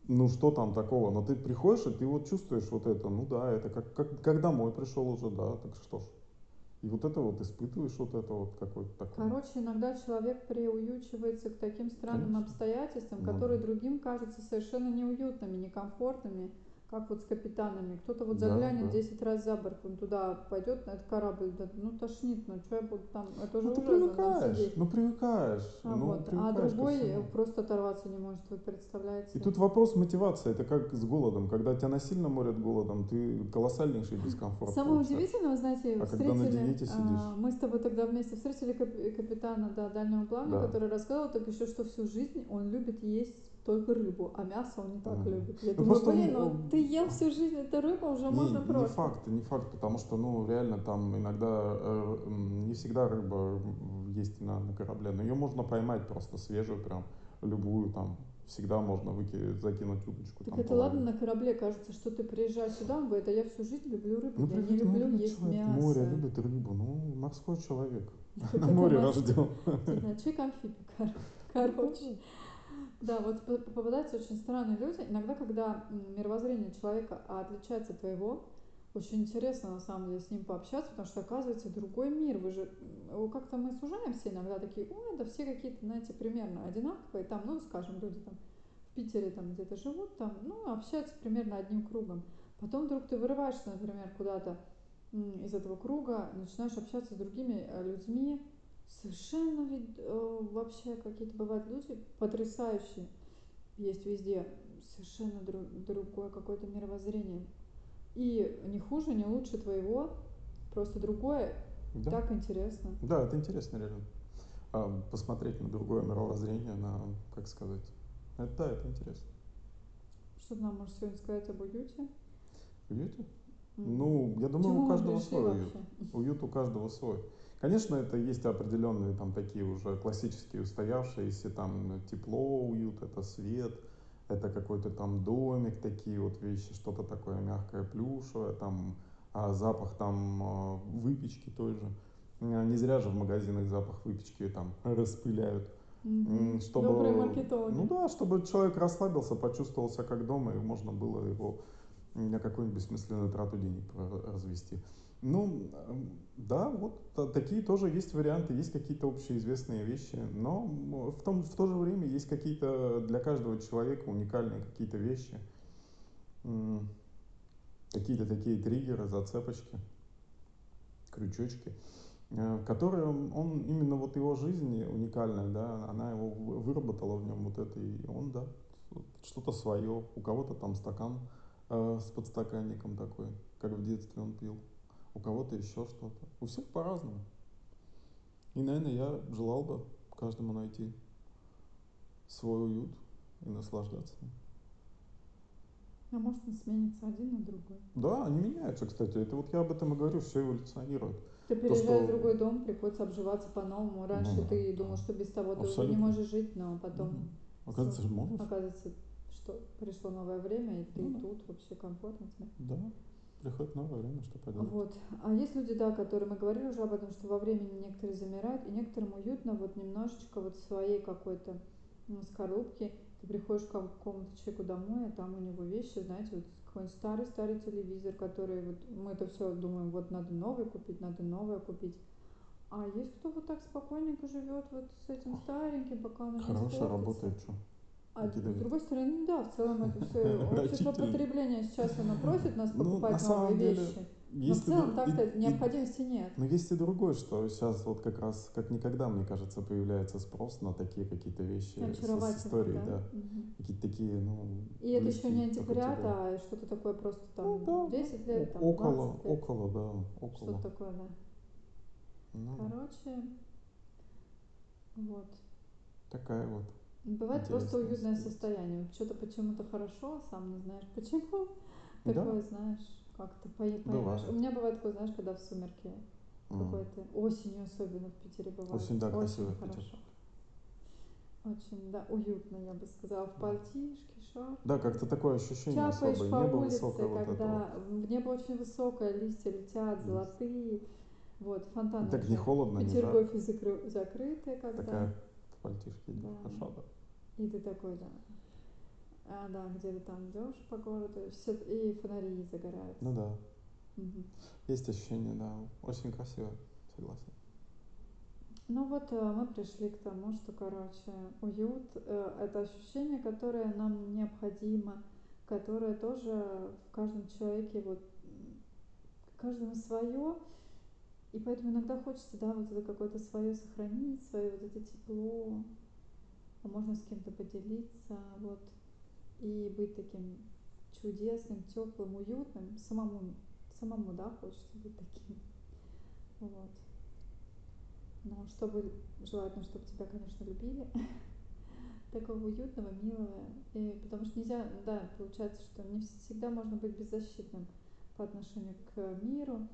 S2: ну что там такого, но ты приходишь и ты вот чувствуешь вот это, ну да, это как, как, как домой пришел уже, да, так что ж. И вот это вот испытываешь вот это вот какой-то такой.
S1: Короче, иногда человек приуючивается к таким странным
S2: Конечно.
S1: обстоятельствам, которые
S2: да.
S1: другим кажутся совершенно неуютными, некомфортными, как вот с капитанами. Кто-то вот
S2: Да,
S1: заглянет
S2: да.
S1: 10 раз за борт, он туда пойдет на этот корабль, да, ну тошнит, ну что я буду там, это уже
S2: Ну ты
S1: ужасно
S2: привыкаешь, ну привыкаешь,
S1: А,
S2: ну
S1: вот. а
S2: привыкаешь ко
S1: другой просто оторваться не может, вы представляете?
S2: И тут вопрос мотивации, это как с голодом. Когда тебя насильно морят голодом, ты колоссальнейший дискомфорт
S1: Самое
S2: получаешь.
S1: удивительное, вы знаете,
S2: А когда на
S1: встретили,
S2: диете сидишь?
S1: а, мы с тобой тогда вместе встретили кап- капитана да, дальнего плавания,
S2: Да.
S1: который рассказывал так еще, что всю жизнь он любит есть только рыбу, а мясо он не так
S2: Мгм.
S1: любит. Я
S2: Ну,
S1: думаю,
S2: просто
S1: блин,
S2: он-
S1: ну ты ел всю жизнь эту рыбу, уже
S2: Не,
S1: можно
S2: не
S1: просто.
S2: факт, не факт, потому что, ну, реально там иногда э, не всегда рыба есть на, на корабле, но ее можно поймать просто свежую, прям любую там. Всегда можно выки, закинуть удочку.
S1: Так
S2: там,
S1: это ладно
S2: половить.
S1: на корабле кажется, что ты приезжаешь сюда, он говорит, а я всю жизнь люблю рыбу,
S2: Ну,
S1: я не
S2: ну,
S1: люблю
S2: любит
S1: есть
S2: человек
S1: мясо.
S2: Море любит рыбу, ну, морской человек. На море рожден.
S1: Да, человек амфибий, кор- короче. Да, вот по- попадаются очень странные люди. Иногда, когда мировоззрение человека отличается от твоего, очень интересно на самом деле с ним пообщаться, потому что оказывается другой мир. Вы же как-то мы сужаемся иногда такие, ой, да все какие-то, знаете, примерно одинаковые. Там, ну, скажем, люди там в Питере там где-то живут, там, ну, общаются примерно одним кругом. Потом вдруг ты вырываешься, например, куда-то из этого круга, начинаешь общаться с другими э, людьми, совершенно ведь э, вообще какие-то бывают люди потрясающие, есть везде, совершенно дру- другое какое-то мировоззрение. И не хуже, не лучше твоего, просто другое,
S2: Да.
S1: так интересно.
S2: Да, это интересно реально. А, посмотреть на другое мировоззрение, на, как сказать, это, да, это интересно.
S1: Что ты нам можешь сегодня сказать об уюте?
S2: Уюте?
S1: М.
S2: Ну, я думаю,
S1: чему
S2: у каждого свой уют.
S1: вообще?
S2: Уют у каждого свой. Конечно, это есть определенные там такие уже классические устоявшиеся, там тепло, уют, это свет, это какой-то там домик, такие вот вещи, что-то такое мягкое, плюшевое, там а, запах там а, выпечки той же. А, Не зря же в магазинах запах выпечки там распыляют. Чтобы,
S1: Добрые маркетологи.
S2: ну да, чтобы человек расслабился, почувствовал себя как дома, и можно было его на какую-нибудь бессмысленную трату денег развести. Ну, да, вот та- такие тоже есть варианты, есть какие-то общеизвестные вещи, но в, том, в то же время есть какие-то для каждого человека уникальные какие-то вещи, какие-то такие триггеры, зацепочки, крючочки, э, которые он, именно вот его жизнь уникальная, да, она его вы- выработала в нем вот это, и он, да, что-то свое, у кого-то там стакан э, с подстаканником такой, как в детстве он пил, у кого-то еще что-то, у всех по-разному. И, наверное, я желал бы каждому найти свой уют и наслаждаться. им.
S1: А может он сменится один на другой?
S2: Да, они меняются, кстати. Это вот я об этом и говорю, все эволюционирует.
S1: Ты переезжаешь
S2: что-
S1: в другой дом, приходится обживаться по-новому. Раньше
S2: Ну да,
S1: ты
S2: да.
S1: думал, что без того ты уже не
S2: Абсолютно.
S1: можешь жить, но потом
S2: Мгм. Оказывается, же можешь.
S1: оказывается, что пришло новое время, и ты
S2: Ну
S1: тут вообще комфортно тебе.
S2: Да, приходит новое время, что поделать.
S1: Вот. А есть люди, да, которые, мы говорили уже об этом, что во времени некоторые замирают, и некоторым уютно вот немножечко вот своей какой-то ну, скорлупке. Ты приходишь к какому-то человеку домой, а там у него вещи, знаете, вот какой-нибудь старый-старый телевизор, который вот мы это все думаем, вот надо новый купить, надо новое купить. А есть кто вот так спокойненько живет вот с этим стареньким, пока оно
S2: Хорошая работает, что?
S1: А
S2: Какие-то
S1: с другой стороны, да, в целом это все общество потребления сейчас оно просит нас
S2: Ну,
S1: покупать
S2: на самом
S1: новые
S2: деле,
S1: вещи. Но в
S2: и
S1: целом
S2: дру-
S1: так-то
S2: и- и-
S1: необходимости нет.
S2: Но есть и другое, что сейчас вот как раз, как никогда, мне кажется, появляется спрос на такие какие-то вещи с, с историей, да.
S1: да? Мгм.
S2: Какие-то такие, ну...
S1: И это еще не антиквариат, а что-то такое просто
S2: Ну
S1: там
S2: да,
S1: 10 лет, там
S2: около,
S1: 20 лет.
S2: около, да, около.
S1: Что-то такое, да.
S2: Ну,
S1: Короче, вот.
S2: такая вот.
S1: Бывает просто
S2: Интересная
S1: уютное состояние. Вот что-то почему-то хорошо, сам не знаешь почему.
S2: Да.
S1: Такое, знаешь, как-то поймешь.
S2: Бывает.
S1: У меня бывает такое, знаешь, когда в сумерки
S2: М.
S1: какой-то осенью особенно в Питере бывает.
S2: Осень, да, красиво в
S1: хорошо. Очень, да, уютно, я бы сказала, в пальтишке, шар.
S2: Да, как-то такое ощущение
S1: Чапаешь
S2: особое,
S1: по
S2: небо
S1: улице,
S2: высокое вот это
S1: когда в небо очень высокое, листья летят, золотые. Вот, фонтаны
S2: вот. Так не холодно,
S1: в
S2: не жарко.
S1: Закры- закрыты, когда.
S2: Такая в пальтишке
S1: Да.
S2: хорошо, да.
S1: И ты такой, да. А, да, где ты там идешь по городу, все, и фонари загораются.
S2: Ну да,
S1: Мгм.
S2: есть ощущение, да. Очень красиво, согласен.
S1: Ну вот э, мы пришли к тому, что, короче, уют э, это ощущение, которое нам необходимо, которое тоже в каждом человеке, вот каждому свое. И поэтому иногда хочется, да, вот это какое-то свое сохранить, свое вот это тепло, можно с кем-то поделиться, вот, и быть таким чудесным, теплым, уютным, самому, самому, да, хочется быть таким, вот. Но чтобы, желательно, чтобы тебя, конечно, любили, такого уютного, милого, и, потому что нельзя, да, получается, что не всегда можно быть беззащитным по отношению к миру,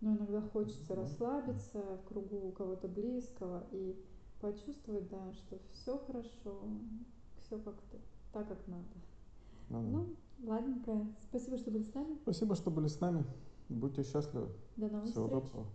S1: но иногда хочется расслабиться в кругу кого-то близкого и почувствовать, да, что все хорошо, все как-то так, как надо.
S2: Ну да.
S1: Ну, ладненько. Спасибо, что были с нами.
S2: Спасибо, что были с нами. Будьте счастливы.
S1: До новых
S2: Всего
S1: встреч.
S2: доброго.